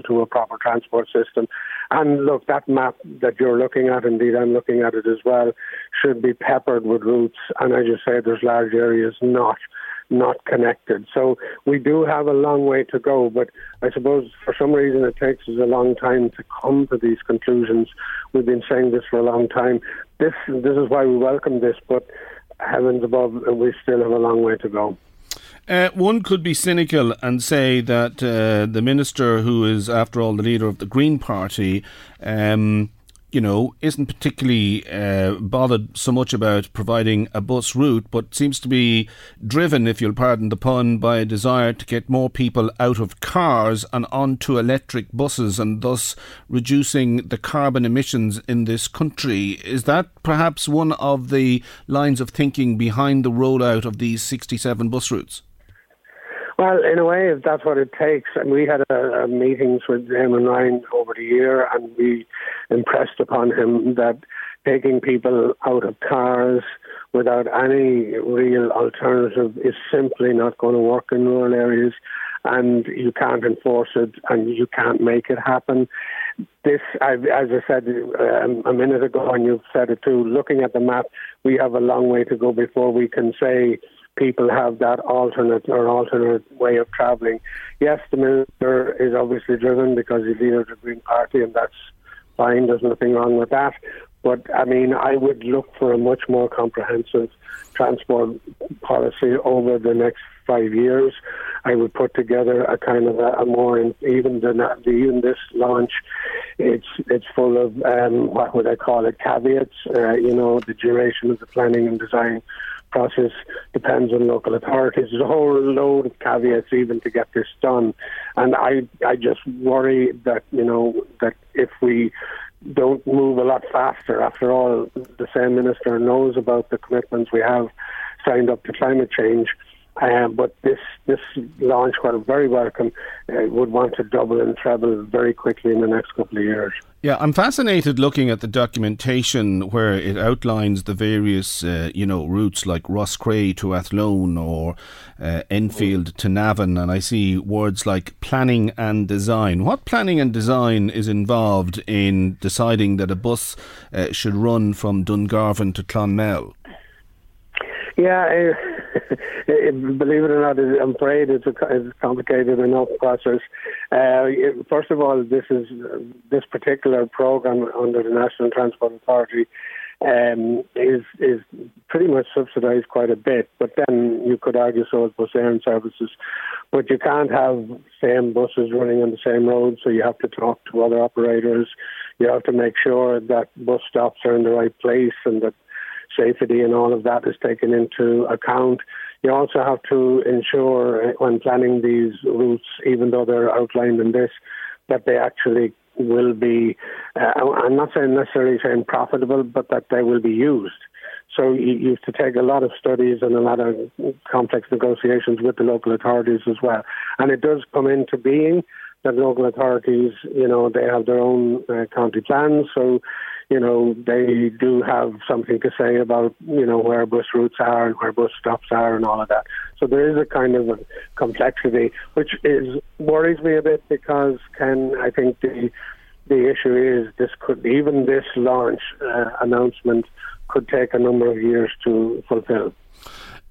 To a proper transport system. And look, that map that you're looking at, indeed I'm looking at it as well, should be peppered with routes. And as you say, there's large areas not not connected. So we do have a long way to go, but I suppose for some reason it takes us a long time to come to these conclusions. We've been saying this for a long time. This this is why we welcome this, but heavens above, we still have a long way to go. Uh, one could be cynical and say that uh, the minister, who is, after all, the leader of the Green Party, um, you know, isn't particularly uh, bothered so much about providing a bus route, but seems to be driven, if you'll pardon the pun, by a desire to get more people out of cars and onto electric buses and thus reducing the carbon emissions in this country. Is that perhaps one of the lines of thinking behind the rollout of these 67 bus routes? Well, in a way, if that's what it takes, and we had a, a meetings with him and Ryan over the year, and we impressed upon him that taking people out of cars without any real alternative is simply not going to work in rural areas, and you can't enforce it, and you can't make it happen. This, as I said um, a minute ago, and you've said it too. Looking at the map, we have a long way to go before we can say people have that alternate or alternate way of travelling. Yes, the minister is obviously driven because he's leader of the Green Party, and that's fine. There's nothing wrong with that. But I mean, I would look for a much more comprehensive transport policy over the next five years. I would put together a kind of a, a more even than the, even this launch. It's it's full of um, what would I call it caveats. Uh, you know, the duration of the planning and design process depends on local authorities. There's a whole load of caveats even to get this done, and I I just worry that you know that if we don't move a lot faster, after all, the same minister knows about the commitments we have signed up to climate change. Um, but this this launch, while very welcome, uh, would want to double and treble very quickly in the next couple of years. Yeah, I'm fascinated looking at the documentation where it outlines the various, uh, you know, routes like Roscrea to Athlone or uh, Enfield to Navan, and I see words like planning and design. What planning and design is involved in deciding that a bus uh, should run from Dungarvan to Clonmel? Yeah, (laughs) believe it or not, I'm afraid it's a, it's complicated enough process. Uh, first of all, this is this particular program under the National Transport Authority um, is is pretty much subsidised quite a bit. But then you could argue so is Bus Éireann services. But you can't have same buses running on the same road, so you have to talk to other operators. You have to make sure that bus stops are in the right place and that safety and all of that is taken into account. You also have to ensure uh, when planning these routes, even though they're outlined in this, that they actually will be, uh, I'm not saying necessarily saying profitable, but that they will be used. So you, you have to take a lot of studies and a lot of complex negotiations with the local authorities as well. And it does come into being that local authorities, you know, they have their own uh, county plans. So you know, they do have something to say about, you know, where bus routes are and where bus stops are and all of that. So there is a kind of a complexity, which is worries me a bit because, Ken, I think the the issue is this could even this launch uh, announcement could take a number of years to fulfill.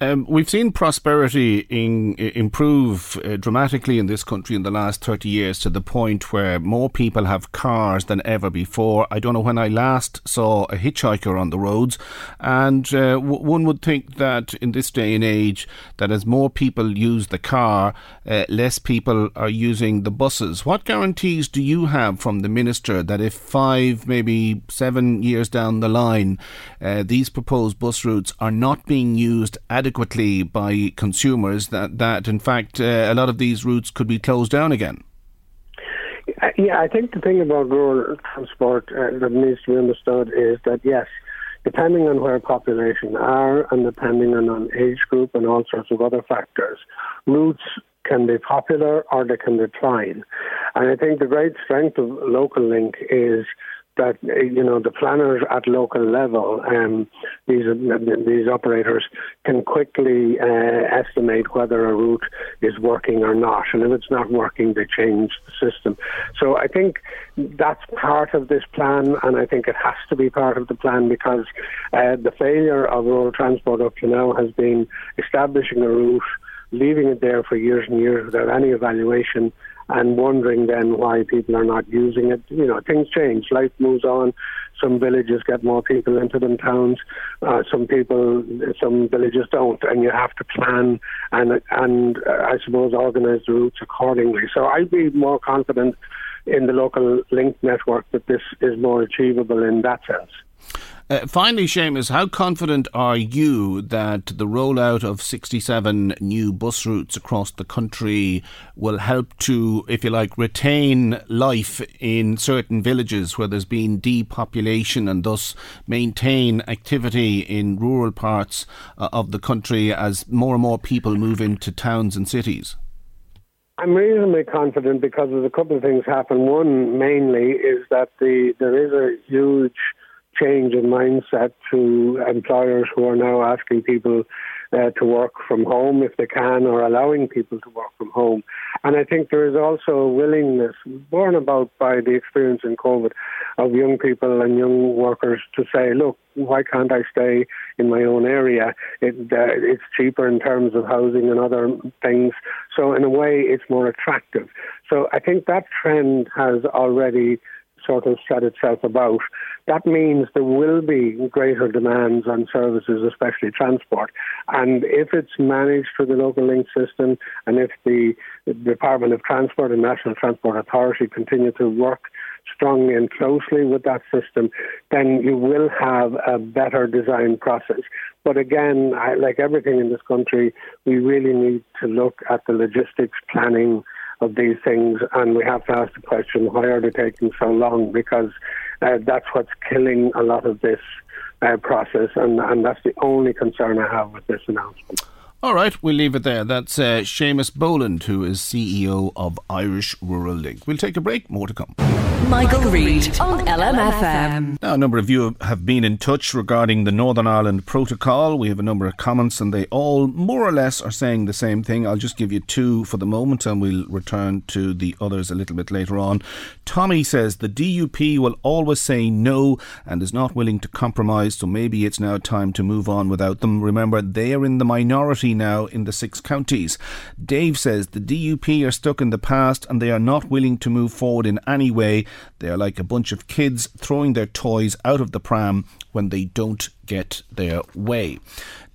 Um, we've seen prosperity in, improve uh, dramatically in this country in the last 30 years to the point where more people have cars than ever before. I don't know when I last saw a hitchhiker on the roads, and uh, w- one would think that in this day and age, that as more people use the car, uh, less people are using the buses. What guarantees do you have from the minister that if five, maybe seven years down the line, uh, these proposed bus routes are not being used adequately? Adequately by consumers that, that in fact, uh, a lot of these routes could be closed down again? Uh, yeah, I think the thing about rural transport uh, that needs to be understood is that, yes, depending on where population are and depending on, on age group and all sorts of other factors, routes can be popular or they can decline. And I think the great strength of Local Link is that you know the planners at local level, um, these these operators can quickly uh, estimate whether a route is working or not, and if it's not working, they change the system. So I think that's part of this plan, and I think it has to be part of the plan because uh, the failure of rural transport up to now has been establishing a route, leaving it there for years and years without any evaluation and wondering then why people are not using it. You know, things change, life moves on. Some villages get more people into them towns. Uh, some people, some villages don't, and you have to plan and and uh, I suppose organise the routes accordingly. So I'd be more confident in the local link network that this is more achievable in that sense. Uh, finally, Seamus, how confident are you that the rollout of 67 new bus routes across the country will help to, if you like, retain life in certain villages where there's been depopulation and thus maintain activity in rural parts uh, of the country as more and more people move into towns and cities? I'm reasonably confident because there's a couple of things happen. One mainly is that the there is a huge change in mindset to employers who are now asking people uh, to work from home if they can or allowing people to work from home. And I think there is also a willingness, borne about by the experience in COVID, of young people and young workers to say, look, why can't I stay in my own area? It, uh, it's cheaper in terms of housing and other things. So, in a way, it's more attractive. So, I think that trend has already sort of set itself about. That means there will be greater demands on services, especially transport. And if it's managed through the local link system, and if the, Department of Transport and National Transport Authority continue to work strongly and closely with that system, then you will have a better design process. But again, I, like everything in this country, we really need to look at the logistics planning of these things, and we have to ask the question: Why are they taking so long? Because uh, that's what's killing a lot of this uh, process, and, and that's the only concern I have with this announcement. All right, we'll leave it there. That's uh, Seamus Boland, who is CEO of Irish Rural Link. We'll take a break. More to come. Michael, Reade on LMFM. Now, a number of you have been in touch regarding the Northern Ireland Protocol. We have a number of comments, and they all more or less are saying the same thing. I'll just give you two for the moment, and we'll return to the others a little bit later on. Tommy says the DUP will always say no and is not willing to compromise, so maybe it's now time to move on without them. Remember, they are in the minority now in the six counties. Dave says the DUP are stuck in the past and they are not willing to move forward in any way. They are like a bunch of kids throwing their toys out of the pram when they don't get their way.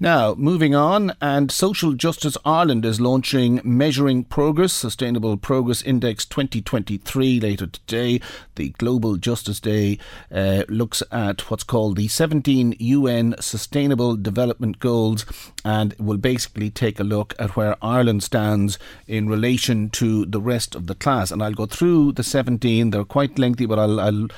Now, moving on, and Social Justice Ireland is launching Measuring Progress, Sustainable Progress Index 2023 later today. The Global Justice Day uh, looks at what's called the 17 UN Sustainable Development Goals and will basically take a look at where Ireland stands in relation to the rest of the class. And I'll go through the 17, they're quite lengthy, but I'll, I'll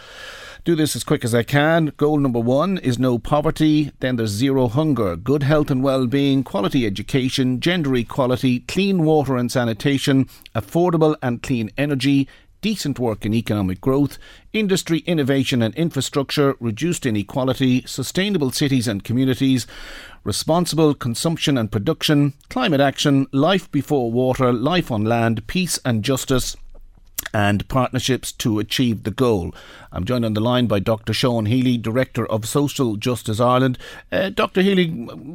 do this as quick as I can. Goal number one is no poverty. Then there's zero hunger, good health and well-being, quality education, gender equality, clean water and sanitation, affordable and clean energy, decent work and economic growth, industry, innovation and infrastructure, reduced inequality, sustainable cities and communities, responsible consumption and production, climate action, life before water, life on land, peace and justice, and partnerships to achieve the goal. I'm joined on the line by Dr. Sean Healy, Director of Social Justice Ireland. Uh, Dr. Healy,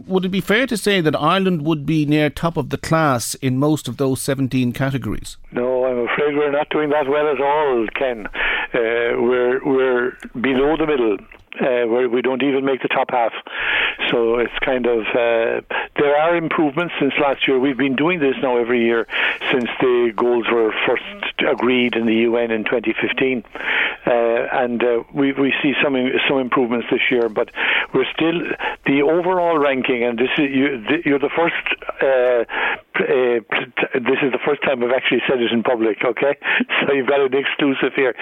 would it be fair to say that Ireland would be near top of the class in most of those 17 categories? No, I'm afraid we're not doing that well at all, Ken. Uh, we're we're below the middle uh, where we don't even make the top half. So it's kind of uh, there are improvements since last year. We've been doing this now every year since the goals were first agreed in the UN in 2015, uh, and uh, we we see some some improvements this year. But we're still the overall ranking, and this is you, you're the first. Uh, uh, this is the first time I've actually said it in public. Okay, (laughs) so you've got an exclusive here.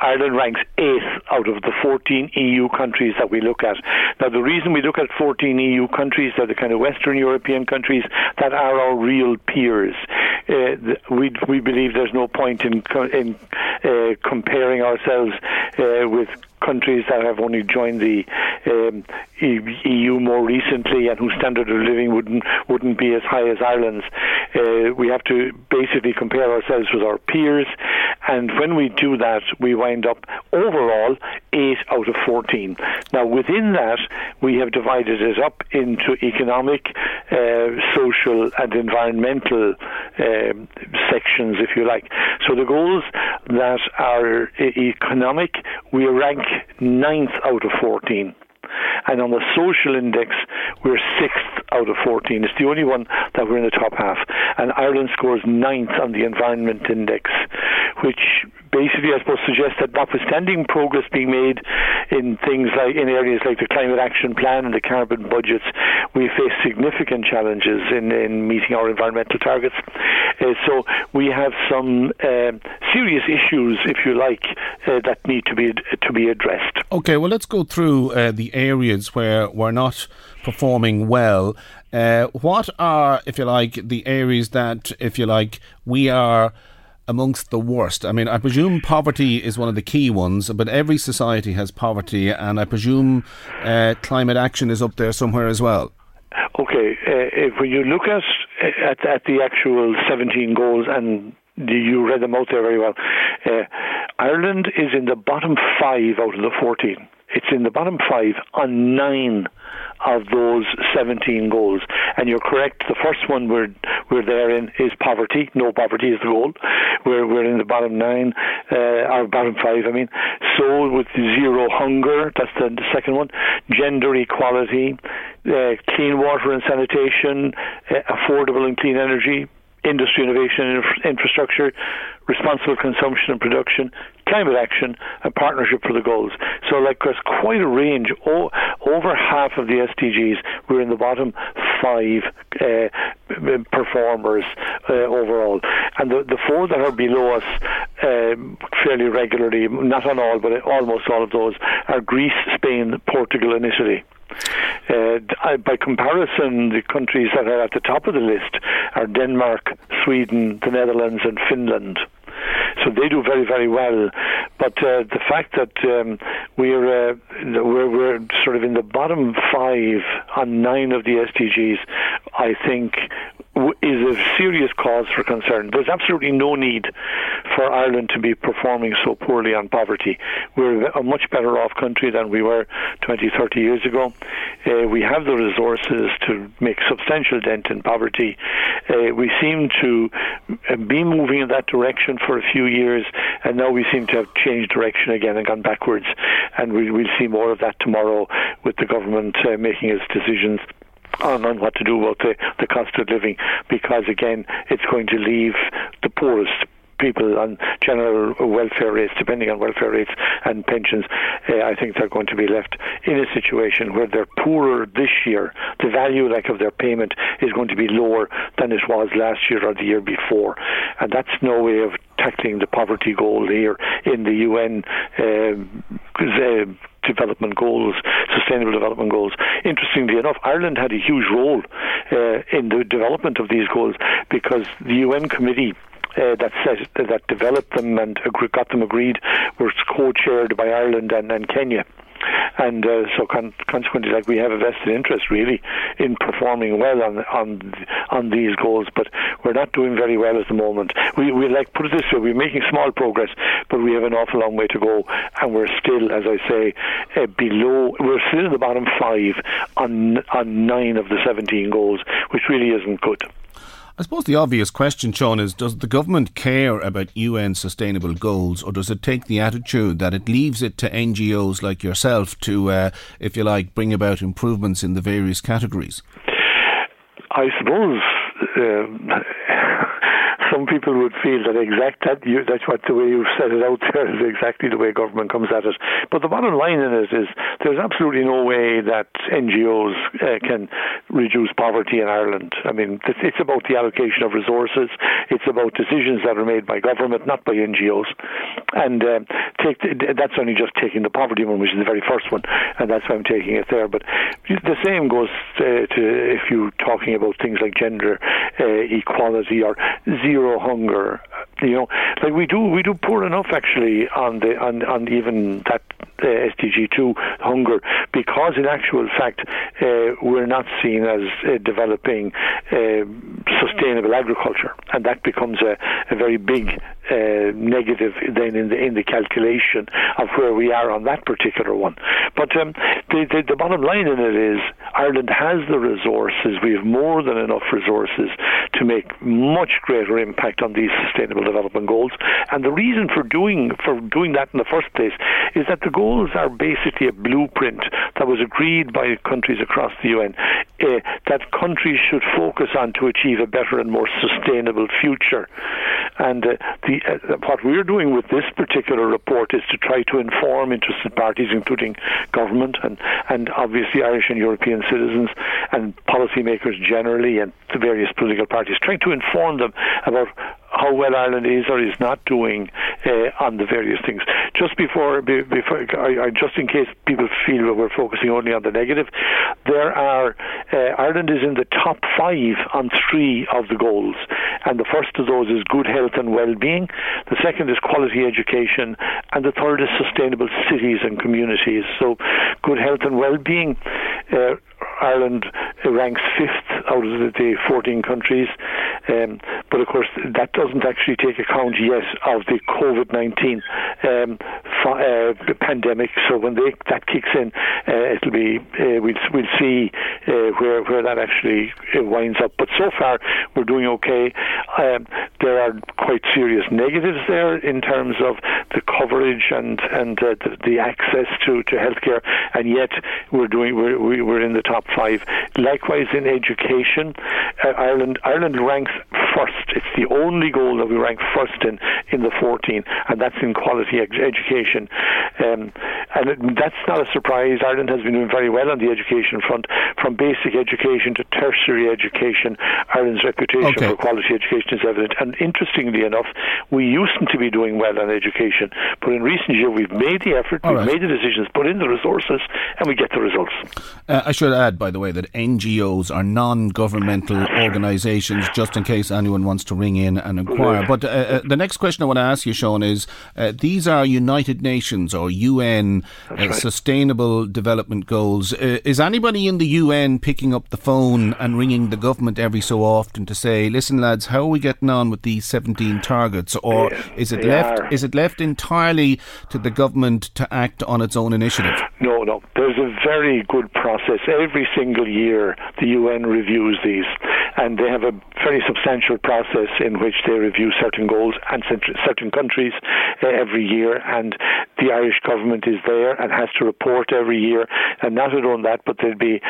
Ireland ranks eighth out of the 14 EU countries that we look at. Now, the reason we look at 14 EU countries, they're the kind of Western European countries that are our real peers. Uh, we we believe there's no point in in uh, comparing ourselves uh, with countries that have only joined the um, EU more recently and whose standard of living wouldn't wouldn't be as high as Ireland's. Uh, we have to basically compare ourselves with our peers, and when we do that, we wind up overall eight out of fourteen. Now, within that, we have divided it up into economic, uh, social, and environmental um, sections, if you like. So the goals that are economic, we rank ninth out of 14. And on the social index, we're sixth out of 14. It's the only one that we're in the top half. And Ireland scores ninth on the environment index, which basically, I suppose, suggests that notwithstanding progress being made in things like in areas like the climate action plan and the carbon budgets, we face significant challenges in, in meeting our environmental targets. Uh, so we have some uh, serious issues, if you like, uh, that need to be to be addressed. Okay, well, let's go through uh, the areas where we're not performing well. Uh, what are, if you like, the areas that, if you like, we are amongst the worst? I mean, I presume poverty is one of the key ones, but every society has poverty, and I presume uh, climate action is up there somewhere as well. Okay, uh, if when you look at, at at the actual 17 goals and you read them out there very well. Uh, Ireland is in the bottom five out of the 14. It's in the bottom five on nine of those 17 goals. And you're correct. The first one we're we're there in is poverty. No poverty is the goal. We're we're in the bottom nine, uh, bottom five. I mean, so with zero hunger. That's the, the second one. Gender equality, uh, clean water and sanitation, uh, affordable and clean energy, industry innovation and infrastructure, responsible consumption and production, climate action, and partnership for the goals. So, like, there's quite a range. Over half of the SDGs, we're in the bottom five uh, performers uh, overall. And the, the four that are below us um, fairly regularly, not on all, but almost all of those, are Greece, Spain, Portugal, and Italy. Uh, by comparison, the countries that are at the top of the list are Denmark, Sweden, the Netherlands, and Finland. So they do very, very well. But uh, the fact that um, we're, uh, we're we're sort of in the bottom five on nine of the SDGs, I think is a serious cause for concern. There's absolutely no need for Ireland to be performing so poorly on poverty. We're a much better off country than we were 20, 30 years ago. Uh, we have the resources to make substantial dent in poverty. Uh, we seem to uh, be moving in that direction for a few years, and now we seem to have changed direction again and gone backwards. And we, we'll see more of that tomorrow with the government uh, making its decisions on, on what to do about the, the cost of living because again it's going to leave the poorest people on general welfare rates, depending on welfare rates and pensions, uh, I think they're going to be left in a situation where they're poorer this year. The value, like of their payment, is going to be lower than it was last year or the year before, and that's no way of tackling the poverty goal here in the UN. Uh, development goals, sustainable development goals. Interestingly enough, Ireland had a huge role uh, in the development of these goals because the UN committee uh, that set, that developed them and got them agreed was co-chaired by Ireland and, and Kenya. and uh, so con- consequently, like we have a vested interest really in performing well on on on these goals, but we're not doing very well at the moment. We we like put it this way: we're making small progress, but we have an awful long way to go, and we're still, as I say, uh, below. We're still in the bottom five on on nine of the seventeen goals, which really isn't good. I suppose the obvious question, Sean, is does the government care about UN sustainable goals, or does it take the attitude that it leaves it to NGOs like yourself to, uh, if you like, bring about improvements in the various categories? I suppose. Uh, some people would feel that exact that you, that's what the way you've set it out there is exactly the way government comes at it. But the bottom line in it is there's absolutely no way that NGOs uh, can reduce poverty in Ireland. I mean, it's about the allocation of resources. It's about decisions that are made by government, not by NGOs. And uh, take the, that's only just taking the poverty one, which is the very first one, and that's why I'm taking it there. But the same goes uh, to if you're talking about things like gender uh, equality or zero hunger. You know, like we do, we do poor enough actually on the on on even that uh, SDG two hunger because in actual fact uh, we're not seen as uh, developing uh, sustainable agriculture, and that becomes a, a very big uh, negative then in the in the calculation of where we are on that particular one. But um, the, the, the bottom line in it is Ireland has the resources. We have more than enough resources to make much greater impact on these sustainable development goals. And the reason for doing for doing that in the first place is that the goals are basically a blueprint that was agreed by countries across the UN uh, that countries should focus on to achieve a better and more sustainable future. And uh, the, uh, what we're doing with this particular report is to try to inform interested parties, including government and, and obviously Irish and European citizens and policymakers generally and the various political parties, trying to inform them about how well Ireland is or is not doing uh, on the various things. Just before, before just in case people feel that we're focusing only on the negative, there are uh, Ireland is in the top five on three of the goals, and the first of those is good health and well-being. The second is quality education, and the third is sustainable cities and communities. So, good health and well-being. Uh, Ireland ranks fifth out of the 14 countries. Um, but of course, that doesn't actually take account yet of the COVID 19 um, uh, pandemic. So when they, that kicks in, uh, it'll be uh, we'll we'll see uh, where where that actually uh, winds up. But so far, we're doing okay. Um, there are quite serious negatives there in terms of the coverage and and uh, the, the, access to to healthcare, and yet we're doing we're we're in the top five. Likewise, in education, Ireland Ireland ranks first. It's the only goal that we rank first in in the 14, and that's in quality ed- education. Um, and it, that's not a surprise. Ireland has been doing very well on the education front, from basic education to tertiary education. Ireland's reputation okay. for quality education is evident. And interestingly enough, we used to be doing well on education, but in recent years we've made the effort, All we've right. made the decisions, put in the resources, and we get the results. Uh, I should add, by the way, that NGOs are non-governmental organisations, just in case anyone wants to ring in and inquire. But uh, uh, the next question I want to ask you, Sean, is uh, these are United Nations or UN uh, right. Sustainable Development Goals. Uh, is anybody in the UN picking up the phone and ringing the government every so often to say, "Listen, lads, how are we getting on with these 17 targets?" Or is it left? Are. Is it left entirely to the government to act on its own initiative? No, no. There's a very good process. Every single year, the UN reviews these, and they have a very substantial process in which they review certain goals and certain countries uh, every year. And the Irish government is there and has to report every year. And not only that, but there'd be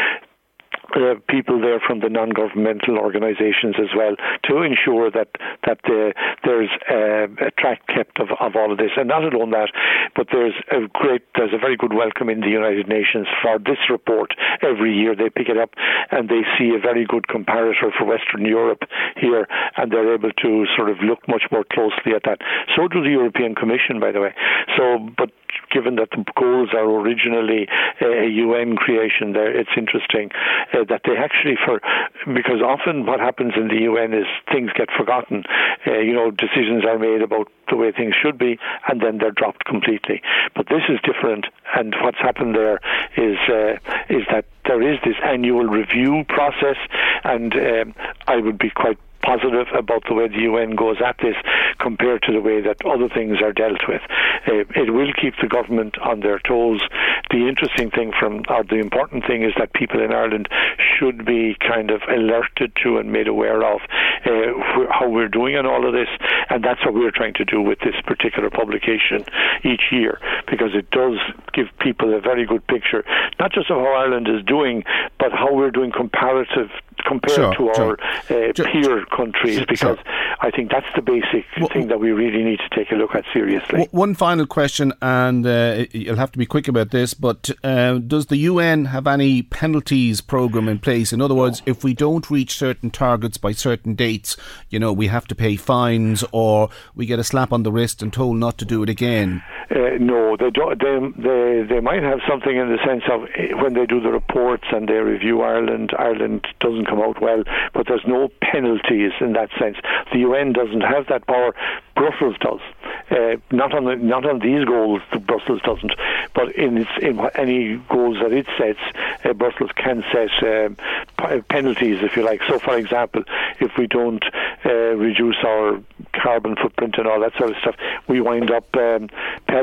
uh, people there from the non-governmental organisations as well to ensure that that the, there's uh, a track kept of, of all of this, and not alone that, but there's a great, there's a very good welcome in the United Nations for this report every year. They pick it up and they see a very good comparator for Western Europe here, and they're able to sort of look much more closely at that. So do the European Commission, by the way. So, but given that the goals are originally a UN creation, there it's interesting uh, that they actually for because often what happens in the UN is things get forgotten. Uh, you know, decisions are made about the way things should be, and then they're dropped completely. But this is different, and what's happened there is uh, is that there is this annual review process, and um, I would be quite positive about the way the UN goes at this compared to the way that other things are dealt with. Uh, it will keep the government on their toes. The interesting thing from, or the important thing is that people in Ireland should be kind of alerted to and made aware of uh, how we're doing on all of this, and that's what we're trying to do with this particular publication each year because it does give people a very good picture, not just of how Ireland is doing, but how we're doing comparative compared sure, to sure. our uh, peer countries because I think that's the basic well, thing that we really need to take a look at seriously. One final question, and uh, you'll have to be quick about this, but uh, does the UN have any penalties program in place? In other words, if we don't reach certain targets by certain dates, you know, we have to pay fines or we get a slap on the wrist and told not to do it again? Uh, no, they, do, they, they, they might have something in the sense of eh, when they do the reports and they review Ireland, Ireland doesn't come out well, but there's no penalties in that sense. The UN doesn't have that power. Brussels does. Uh, not on the, not on these goals, Brussels doesn't, but in its in any goals that it sets, uh, Brussels can set um, p- penalties, if you like. So, for example, if we don't uh, reduce our carbon footprint and all that sort of stuff, we wind up um,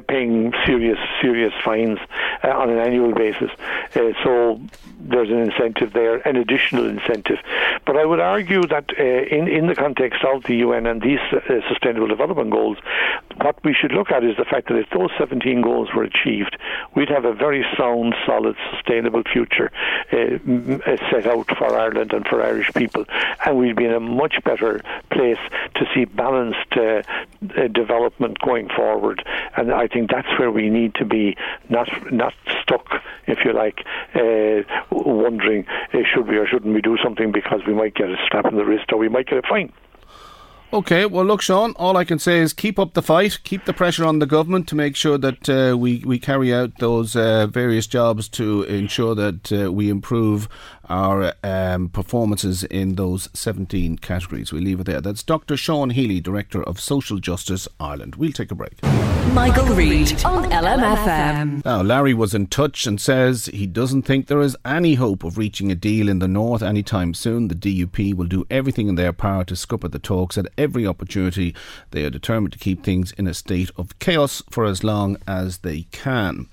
paying serious serious fines uh, on an annual basis. Uh, so there's an incentive there, an additional incentive. But I would argue that uh, in in the context of the UN and these sustainable development goals, what we should look at is the fact that if those 17 goals were achieved, we'd have a very sound, solid, sustainable future uh, set out for Ireland and for Irish people, and we'd be in a much better place to see balanced uh, uh, development going forward. And I think that's where we need to be, not not stuck, if you like, uh, wondering uh, should we or shouldn't we do something because we might get a slap in the wrist or we might get a fine. Okay, well, look, Sean, all I can say is keep up the fight, keep the pressure on the government to make sure that uh, we, we carry out those uh, various jobs to ensure that uh, we improve our um, performances in those 17 categories. We'll leave it there. That's Dr. Sean Healy, Director of Social Justice Ireland. We'll take a break. Michael, Reade on LMFM. Now, Larry was in touch and says he doesn't think there is any hope of reaching a deal in the North anytime soon. The DUP will do everything in their power to scupper the talks at every opportunity. They are determined to keep things in a state of chaos for as long as they can.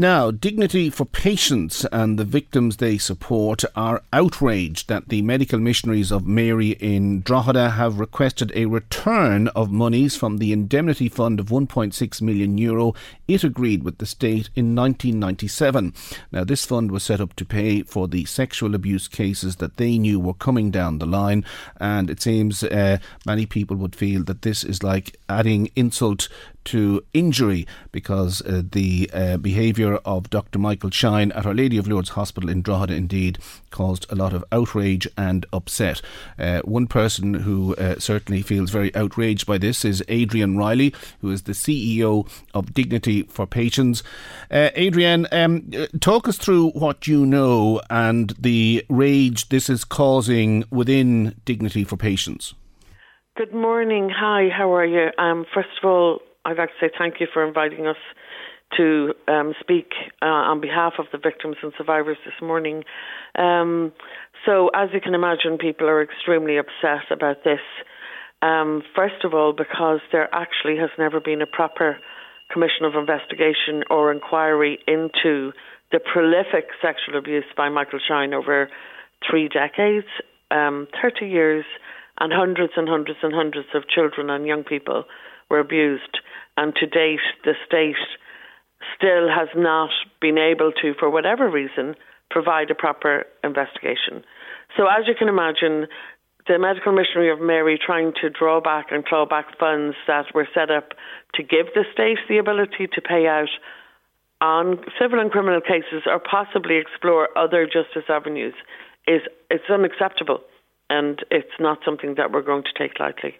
Now, Dignity for Patients and the victims they support are outraged that the medical missionaries of Mary in Drogheda have requested a return of monies from the indemnity fund of 1.6 million euro it agreed with the state in 1997. Now, this fund was set up to pay for the sexual abuse cases that they knew were coming down the line, and it seems uh, many people would feel that this is like adding insult to injury because uh, the uh, behaviour of Dr. Michael Shine at Our Lady of Lourdes Hospital in Drogheda indeed caused a lot of outrage and upset. Uh, one person who uh, certainly feels very outraged by this is Adrian Riley, who is the CEO of Dignity for Patients. Uh, Adrian, um, uh, talk us through what you know and the rage this is causing within Dignity for Patients. Good morning. Hi, how are you? Um, first of all, I'd like to say thank you for inviting us to um, speak uh, on behalf of the victims and survivors this morning. Um, so, as you can imagine, people are extremely upset about this. Um, first of all, because there actually has never been a proper commission of investigation or inquiry into the prolific sexual abuse by Michael Shine over three decades, um, 30 years, and hundreds and hundreds and hundreds of children and young people were abused. And to date, the state still has not been able to, for whatever reason, provide a proper investigation. So, as you can imagine, the Medical Missionary of Mary trying to draw back and claw back funds that were set up to give the state the ability to pay out on civil and criminal cases or possibly explore other justice avenues is it's unacceptable and it's not something that we're going to take lightly.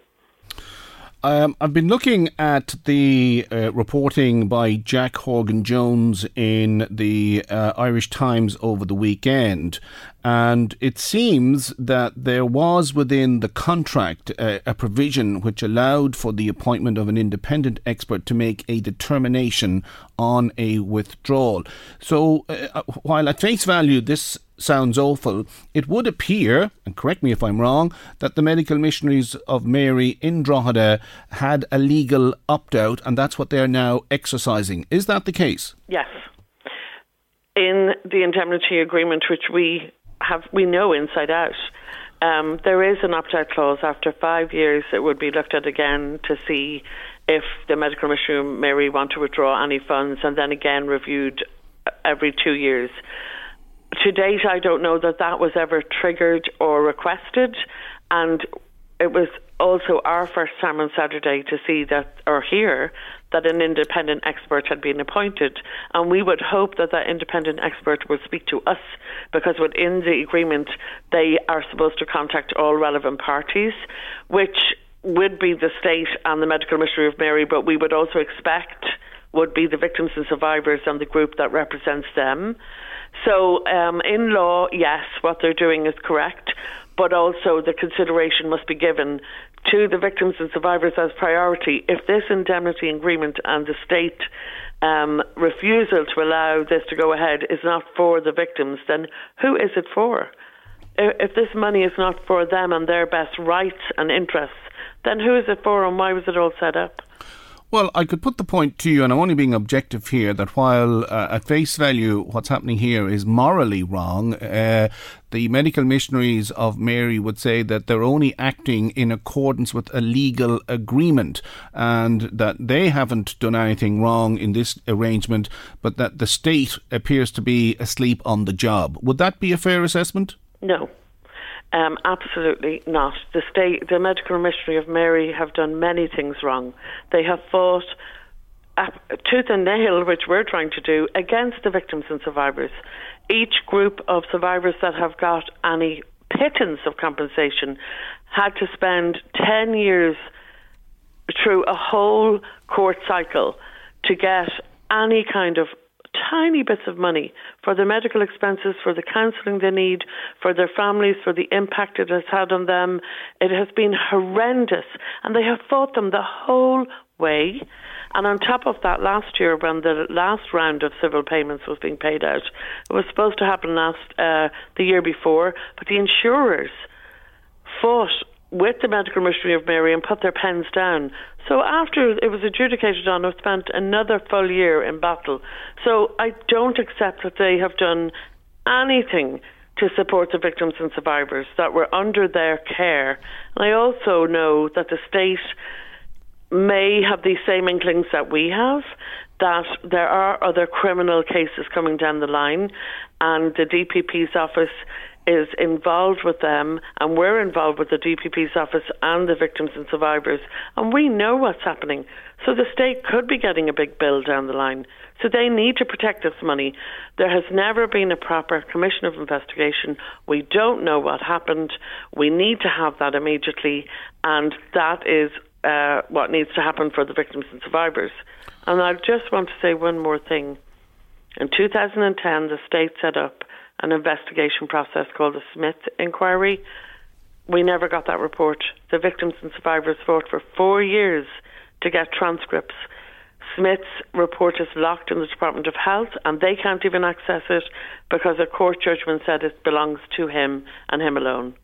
Um, I've been looking at the uh, reporting by Jack Horgan Jones in the uh, Irish Times over the weekend, and it seems that there was within the contract uh, a provision which allowed for the appointment of an independent expert to make a determination on a withdrawal. So, uh, while at face value this sounds awful, it would appear, and correct me if I'm wrong, that the medical missionaries of Mary in Drogheda had a legal opt out, and that's what they're now exercising. Is that the case? Yes. In the indemnity agreement, which we have, we know inside out. Um, there is an opt out clause. After five years, it would be looked at again to see if the medical missionary Mary want to withdraw any funds, and then again reviewed every two years to date, I don't know that that was ever triggered or requested, and it was also our first time on Saturday to see that or hear that an independent expert had been appointed, and we would hope that that independent expert would speak to us because within the agreement they are supposed to contact all relevant parties, which would be the state and the medical missionary of Mary, but we would also expect would be the victims and survivors and the group that represents them. So, um, in law, yes, what they're doing is correct, but also the consideration must be given to the victims and survivors as priority. If this indemnity agreement and the state um, refusal to allow this to go ahead is not for the victims, then who is it for? If this money is not for them and their best rights and interests, then who is it for and why was it all set up? Well, I could put the point to you, and I'm only being objective here, that while uh, at face value what's happening here is morally wrong, uh, the medical missionaries of Mary would say that they're only acting in accordance with a legal agreement and that they haven't done anything wrong in this arrangement, but that the state appears to be asleep on the job. Would that be a fair assessment? No. Um, absolutely not. The state, the medical missionary of Mary have done many things wrong. They have fought tooth and nail, which we're trying to do, against the victims and survivors. Each group of survivors that have got any pittance of compensation had to spend 10 years through a whole court cycle to get any kind of tiny bits of money for their medical expenses, for the counselling they need, for their families, for the impact it has had on them. It has been horrendous, and they have fought them the whole way. And on top of that, last year, when the last round of civil payments was being paid out, it was supposed to happen last uh, the year before, but the insurers fought with the medical missionary of Mary and put their pens down. So after it was adjudicated on, I've spent another full year in battle. So I don't accept that they have done anything to support the victims and survivors that were under their care. And I also know that the state may have these same inklings that we have that there are other criminal cases coming down the line and the DPP's office is involved with them, and we're involved with the DPP's office and the victims and survivors, and we know what's happening. So the state could be getting a big bill down the line. So they need to protect this money. There has never been a proper commission of investigation. We don't know what happened. We need to have that immediately, and that is uh, what needs to happen for the victims and survivors. And I just want to say one more thing. In 2010, the state set up an investigation process called the Smith Inquiry. We never got that report. The victims and survivors fought for four years to get transcripts. Smith's report is locked in the Department of Health and they can't even access it because a court judgment said it belongs to him and him alone.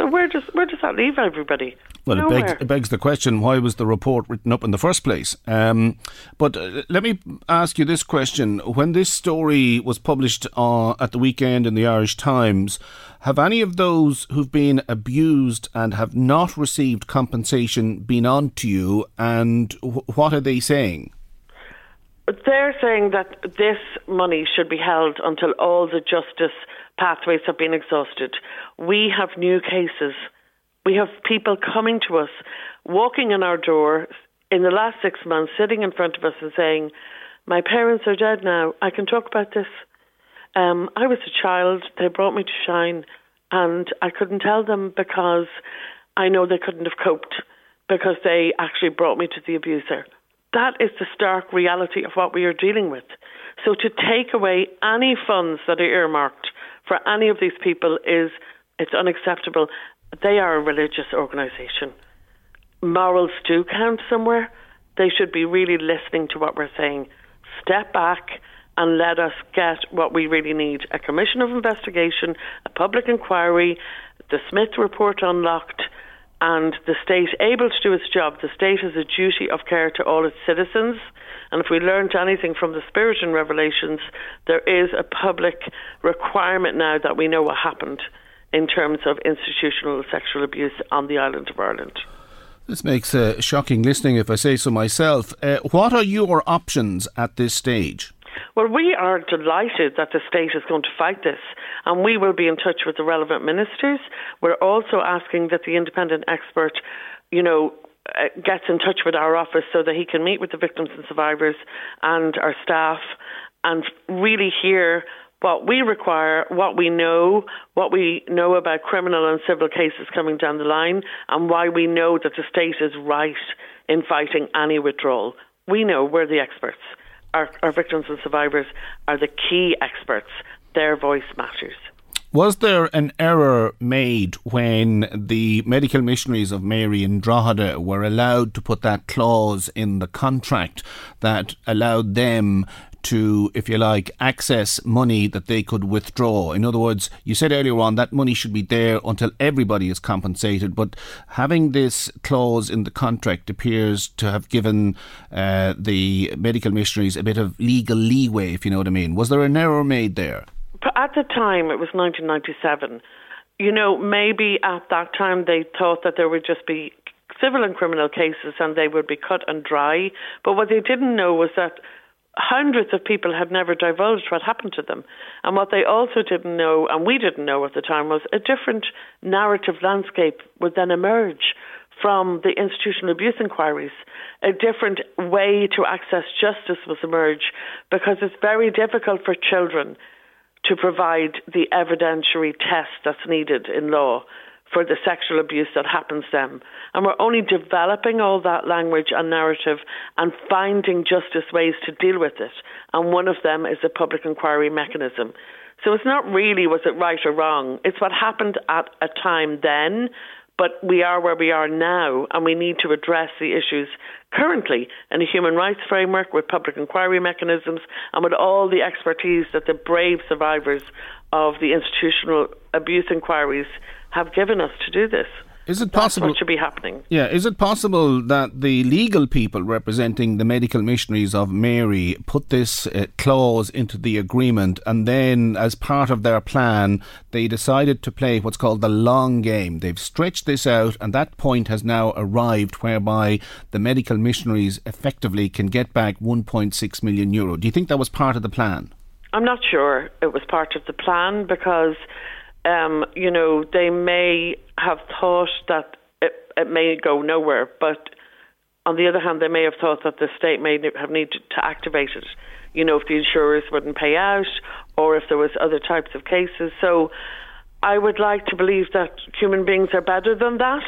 So where does where does that leave everybody? Well, it begs, it begs, the question: Why was the report written up in the first place? Um, but uh, let me ask you this question: When this story was published uh, at the weekend in the Irish Times, have any of those who've been abused and have not received compensation been on to you? And w- what are they saying? They're saying that this money should be held until all the justice pathways have been exhausted. We have new cases. We have people coming to us, walking in our door in the last six months, sitting in front of us and saying, My parents are dead now. I can talk about this. Um, I was a child. They brought me to Shine, and I couldn't tell them because I know they couldn't have coped because they actually brought me to the abuser. That is the stark reality of what we are dealing with. So to take away any funds that are earmarked for any of these people is it's unacceptable. They are a religious organisation. Morals do count somewhere. They should be really listening to what we're saying. Step back and let us get what we really need a commission of investigation, a public inquiry, the Smith report unlocked, and the state able to do its job. The state has a duty of care to all its citizens. And if we learned anything from the Spiritan Revelations, there is a public requirement now that we know what happened in terms of institutional sexual abuse on the island of Ireland. This makes uh, shocking listening, if I say so myself. Uh, what are your options at this stage? Well, we are delighted that the state is going to fight this, and we will be in touch with the relevant ministers. We're also asking that the independent expert, you know, uh, gets in touch with our office so that he can meet with the victims and survivors and our staff and really hear what we require, what we know, what we know about criminal and civil cases coming down the line, and why we know that the state is right in fighting any withdrawal. We know we're the experts our, our victims and survivors are the key experts. Their voice matters. Was there an error made when the medical missionaries of Mary and Drogheda were allowed to put that clause in the contract that allowed them to, if you like, access money that they could withdraw. In other words, you said earlier on that money should be there until everybody is compensated, but having this clause in the contract appears to have given uh, the medical missionaries a bit of legal leeway, if you know what I mean. Was there an error made there? At the time, it was 1997. You know, maybe at that time they thought that there would just be civil and criminal cases and they would be cut and dry. But what they didn't know was that hundreds of people had never divulged what happened to them. And what they also didn't know, and we didn't know at the time, was a different narrative landscape would then emerge from the institutional abuse inquiries. A different way to access justice was emerge because it's very difficult for children to provide the evidentiary test that's needed in law for the sexual abuse that happens to them. And we're only developing all that language and narrative and finding justice ways to deal with it. And one of them is the public inquiry mechanism. So it's not really was it right or wrong. It's what happened at a time then, but we are where we are now, and we need to address the issues currently in a human rights framework with public inquiry mechanisms and with all the expertise that the brave survivors of the institutional abuse inquiries have given us to do this. Is it possible? That's what should be happening. Yeah, is it possible that the legal people representing the medical missionaries of Mary put this uh, clause into the agreement, and then, as part of their plan, they decided to play what's called the long game? They've stretched this out, and that point has now arrived, whereby the medical missionaries effectively can get back 1.6 million euro. Do you think that was part of the plan? I'm not sure it was part of the plan because um, you know, they may have thought that it, it may go nowhere, but on the other hand, they may have thought that the state may have needed to activate it. You know, if the insurers wouldn't pay out, or if there was other types of cases. So, I would like to believe that human beings are better than that,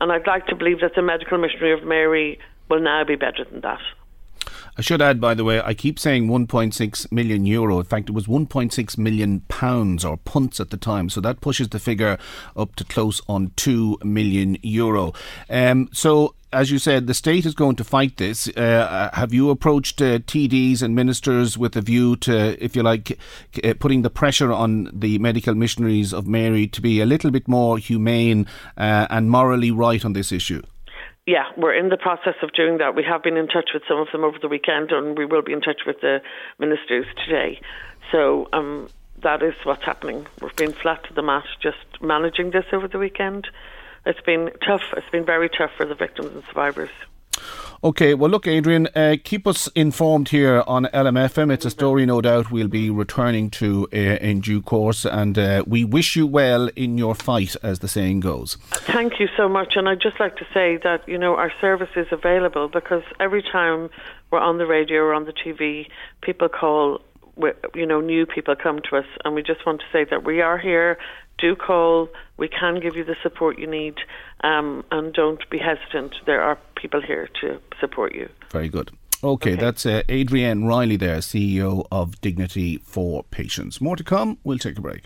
and I'd like to believe that the medical missionary of Mary will now be better than that. I should add, by the way, I keep saying 1.6 million euro. In fact, it was 1.6 million pounds or punts at the time. So that pushes the figure up to close on 2 million euro. Um, so as you said, the state is going to fight this. Uh, have you approached uh, TDs and ministers with a view to, if you like, uh, putting the pressure on the medical missionaries of Mary to be a little bit more humane uh, and morally right on this issue? Yeah, we're in the process of doing that. We have been in touch with some of them over the weekend, and we will be in touch with the ministers today. So um, that is what's happening. We've been flat to the mat just managing this over the weekend. It's been tough. It's been very tough for the victims and survivors. Okay, well, look, Adrian, uh, keep us informed here on LMFM. It's a story, no doubt, we'll be returning to uh, in due course, and uh, we wish you well in your fight, as the saying goes. Thank you so much, and I'd just like to say that you know our service is available because every time we're on the radio or on the TV, people call. You know, new people come to us, and we just want to say that we are here do call. We can give you the support you need, um, and don't be hesitant. There are people here to support you. Very good. Okay, okay. that's uh, Adrienne Riley there, CEO of Dignity for Patients. More to come. We'll take a break.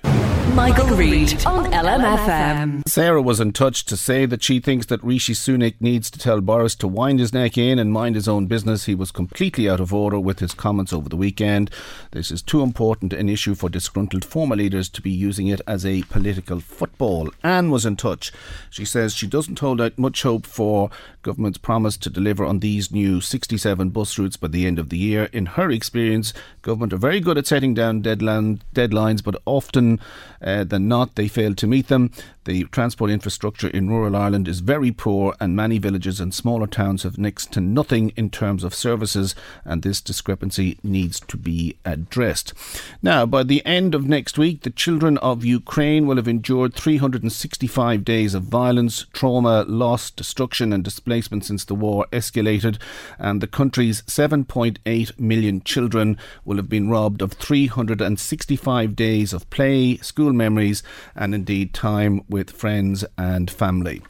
Michael, Reade on LMFM. Sarah was in touch to say that she thinks that Rishi Sunak needs to tell Boris to wind his neck in and mind his own business. He was completely out of order with his comments over the weekend. This is too important an issue for disgruntled former leaders to be using it as a political football. Anne was in touch. She says she doesn't hold out much hope for government's promise to deliver on these new 67 bus routes by the end of the year. In her experience, government are very good at setting down deadline, deadlines, but often uh, than not, they failed to meet them. The transport infrastructure in rural Ireland is very poor, and many villages and smaller towns have next to nothing in terms of services, and this discrepancy needs to be addressed. Now, by the end of next week, the children of Ukraine will have endured 365 days of violence, trauma, loss, destruction, and displacement since the war escalated, and the country's 7.8 million children will have been robbed of 365 days of play, school memories, and indeed time with friends and family.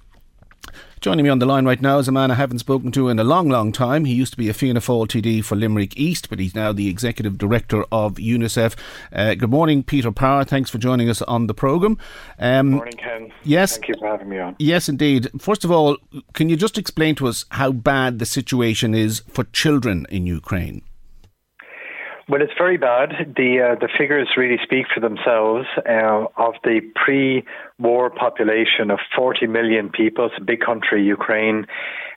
Joining me on the line right now is a man I haven't spoken to in a long, long time. He used to be a Fianna Fáil TD for Limerick East, but he's now the Executive Director of UNICEF. Uh, good morning, Peter Power. Thanks for joining us on the programme. Um, good morning, Ken. Yes. Thank you for having me on. Yes, indeed. First of all, can you just explain to us how bad the situation is for children in Ukraine? Well, it's very bad. The uh, the figures really speak for themselves. Uh, of the pre-war population of 40 million people, it's a big country, Ukraine.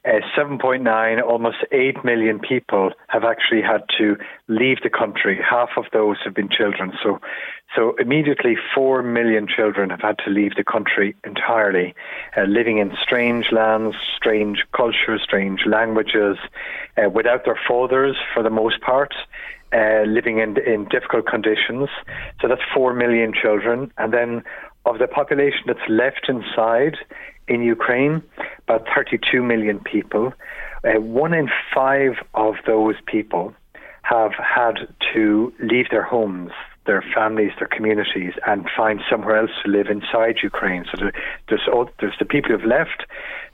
Uh, 7.9, almost 8 million people have actually had to leave the country. Half of those have been children. So, so immediately 4 million children have had to leave the country entirely, uh, living in strange lands, strange cultures, strange languages, uh, without their fathers for the most part uh, living in in difficult conditions. So that's four million children, and then of the population that's left inside in Ukraine, about 32 million people. Uh, one in five of those people have had to leave their homes, their families, their communities, and find somewhere else to live inside Ukraine. So there's there's the people who've left,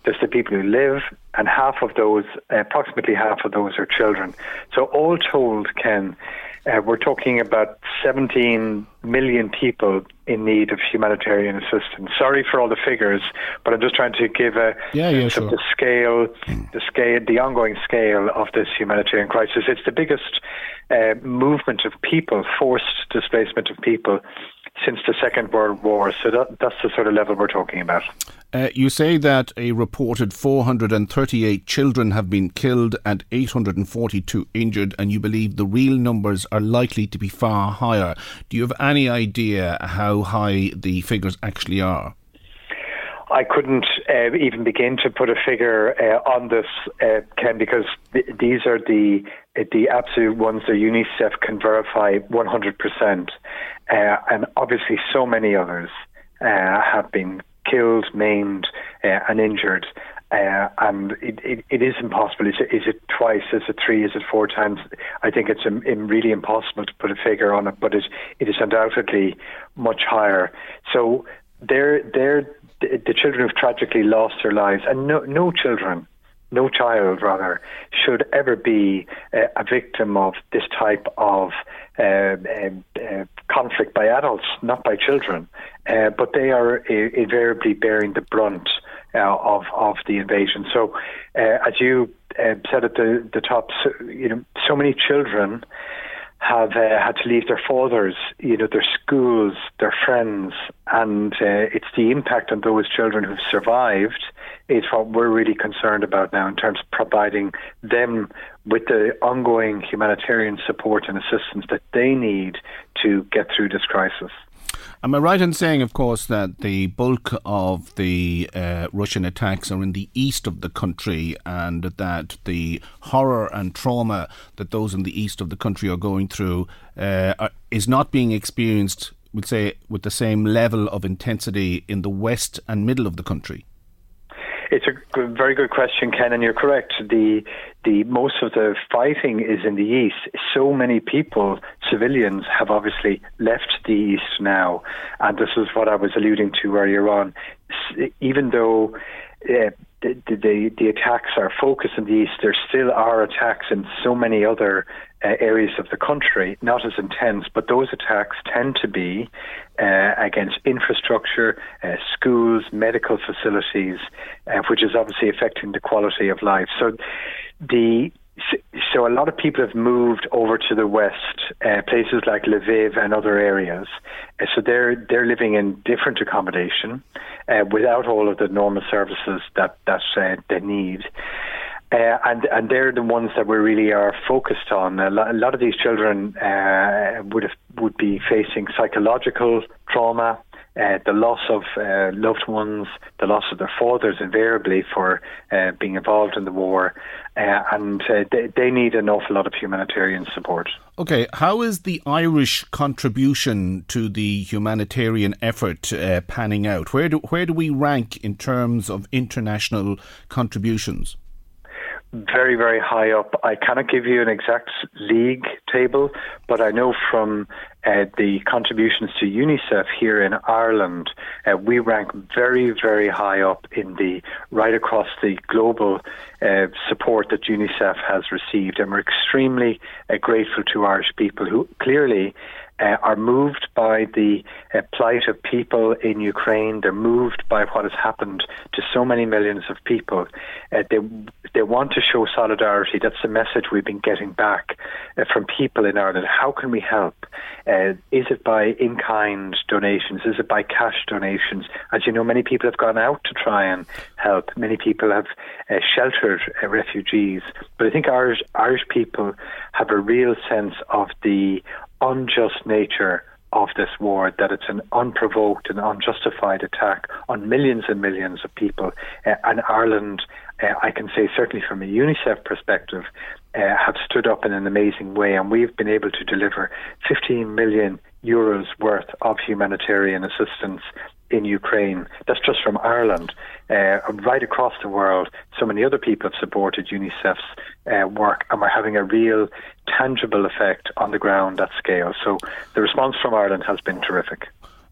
there's the people who live, and half of those, approximately half of those, are children. So all told, Ken, uh, we're talking about 17 million people in need of humanitarian assistance. Sorry for all the figures, but I'm just trying to give a yeah, yeah, sure. the scale, the scale, the ongoing scale of this humanitarian crisis. It's the biggest uh, movement of people, forced displacement of people since the Second World War. So that, that's the sort of level we're talking about. Uh, you say that a reported 438 children have been killed and 842 injured, and you believe the real numbers are likely to be far higher. Do you have any idea how high the figures actually are? I couldn't uh, even begin to put a figure uh, on this, uh, Ken, because th- these are the the absolute ones that UNICEF can verify 100%. Uh, and obviously, so many others uh, have been killed, maimed, uh, and injured. Uh, and it, it, it is impossible. Is it, is it twice? Is it three? Is it four times? I think it's um, really impossible to put a figure on it, but it, it is undoubtedly much higher. So they're, they're the children who've tragically lost their lives, and no, no children no child rather should ever be uh, a victim of this type of uh, uh, conflict by adults, not by children. Uh, but they are invariably bearing the brunt uh, of of the invasion. So, uh, as you said at the the top, so, you know, so many children have uh, had to leave their fathers, you know, their schools, their friends, and uh, it's the impact on those children who've survived is what we're really concerned about now in terms of providing them with the ongoing humanitarian support and assistance that they need to get through this crisis. Am I right in saying, of course, that the bulk of the uh, Russian attacks are in the east of the country and that the horror and trauma that those in the east of the country are going through uh, are, is not being experienced, would say, with the same level of intensity in the west and middle of the country? It's a very good question, Ken, and you're correct. The the most of the fighting is in the east. So many people, civilians, have obviously left the east now, and this is what I was alluding to earlier on. Even though uh, the, the, the attacks are focused in the east, there still are attacks in so many other uh, areas of the country, not as intense, but those attacks tend to be uh, against infrastructure, uh, schools, medical facilities, which is obviously affecting the quality of life. So the so a lot of people have moved over to the west, uh, places like Lviv and other areas. Uh, so they're they're living in different accommodation uh, without all of the normal services that that uh, they need. Uh, and and they're the ones that we really are focused on. A lot, a lot of these children would have, would be facing psychological trauma, uh, the loss of uh, loved ones, the loss of their fathers, invariably for uh, being involved in the war, uh, and uh, they, they, need an awful lot of humanitarian support. Okay, how is the Irish contribution to the humanitarian effort uh, panning out? Where do where do we rank in terms of international contributions? Very, very high up. I cannot give you an exact league table, but I know from uh, the contributions to UNICEF here in Ireland, uh, we rank very, very high up in the right across the global uh, support that UNICEF has received, and we're extremely uh, grateful to Irish people who clearly uh, are moved by the uh, plight of people in Ukraine. They're moved by what has happened to so many millions of people. Uh, they they want to show solidarity. That's the message we've been getting back uh, from people in Ireland. How can we help? Uh, is it by in kind donations? Is it by cash donations? As you know, many people have gone out to try and help. Many people have uh, sheltered refugees. But I think Irish Irish people have a real sense of the unjust nature of this war, that it's an unprovoked and unjustified attack on millions and millions of people. Uh, and Ireland, uh, I can say certainly from a UNICEF perspective, uh, have stood up in an amazing way, and we've been able to deliver 15 million euros worth of humanitarian assistance in Ukraine. That's just from Ireland. Uh, right across the world, so many other people have supported UNICEF's uh, work, and we're having a real tangible effect on the ground at scale. So the response from Ireland has been terrific.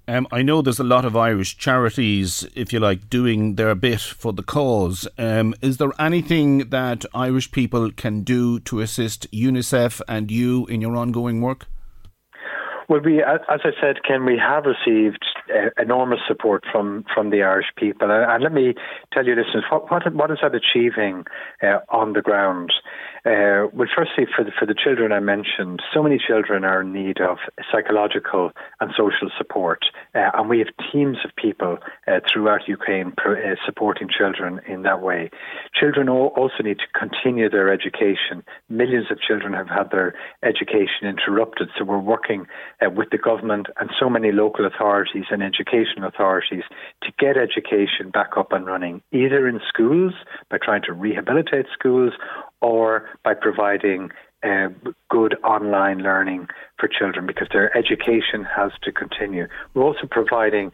Um, I know there's a lot of Irish charities, if you like, doing their bit for the cause. Um, is there anything that Irish people can do to assist UNICEF and you in your ongoing work? Well, we, as I said, Ken, we have received uh, enormous support from, from the Irish people, and, and let me tell you, listeners, what what, what is that achieving uh, on the ground? Uh, well, firstly, for the, for the children I mentioned, so many children are in need of psychological and social support, uh, and we have teams of people uh, throughout Ukraine pro, uh, supporting children in that way. Children also need to continue their education. Millions of children have had their education interrupted, so we're working uh, with the government and so many local authorities and education authorities to get education back up and running, either in schools by trying to rehabilitate schools or by providing uh, good online learning for children because their education has to continue. We're also providing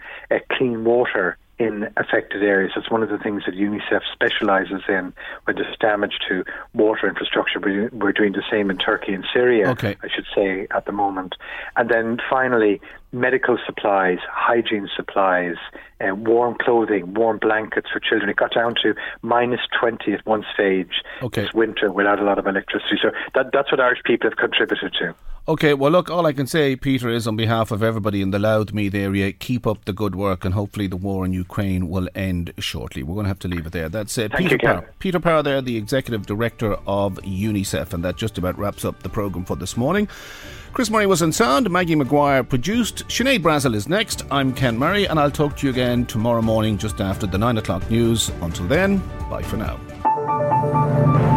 clean water in affected areas. That's one of the things that UNICEF specialises in when there's damage to water infrastructure. We're doing the same in Turkey and Syria, okay. I should say, at the moment. And then finally, medical supplies, hygiene supplies, uh, warm clothing, warm blankets for children. It got down to minus 20 at one stage okay. this winter without a lot of electricity. So that, that's what Irish people have contributed to. Okay, well, look, all I can say, Peter, is on behalf of everybody in the Louthmeath area, keep up the good work and hopefully the war in Ukraine will end shortly. We're going to have to leave it there. That's uh, Peter Power. Peter Power there, the Executive Director of UNICEF, and that just about wraps up the programme for this morning. Chris Murray was on sound, Maggie McGuire produced, Sinead Brazel is next. I'm Ken Murray, and I'll talk to you again tomorrow morning just after the 9 o'clock news. Until then, bye for now.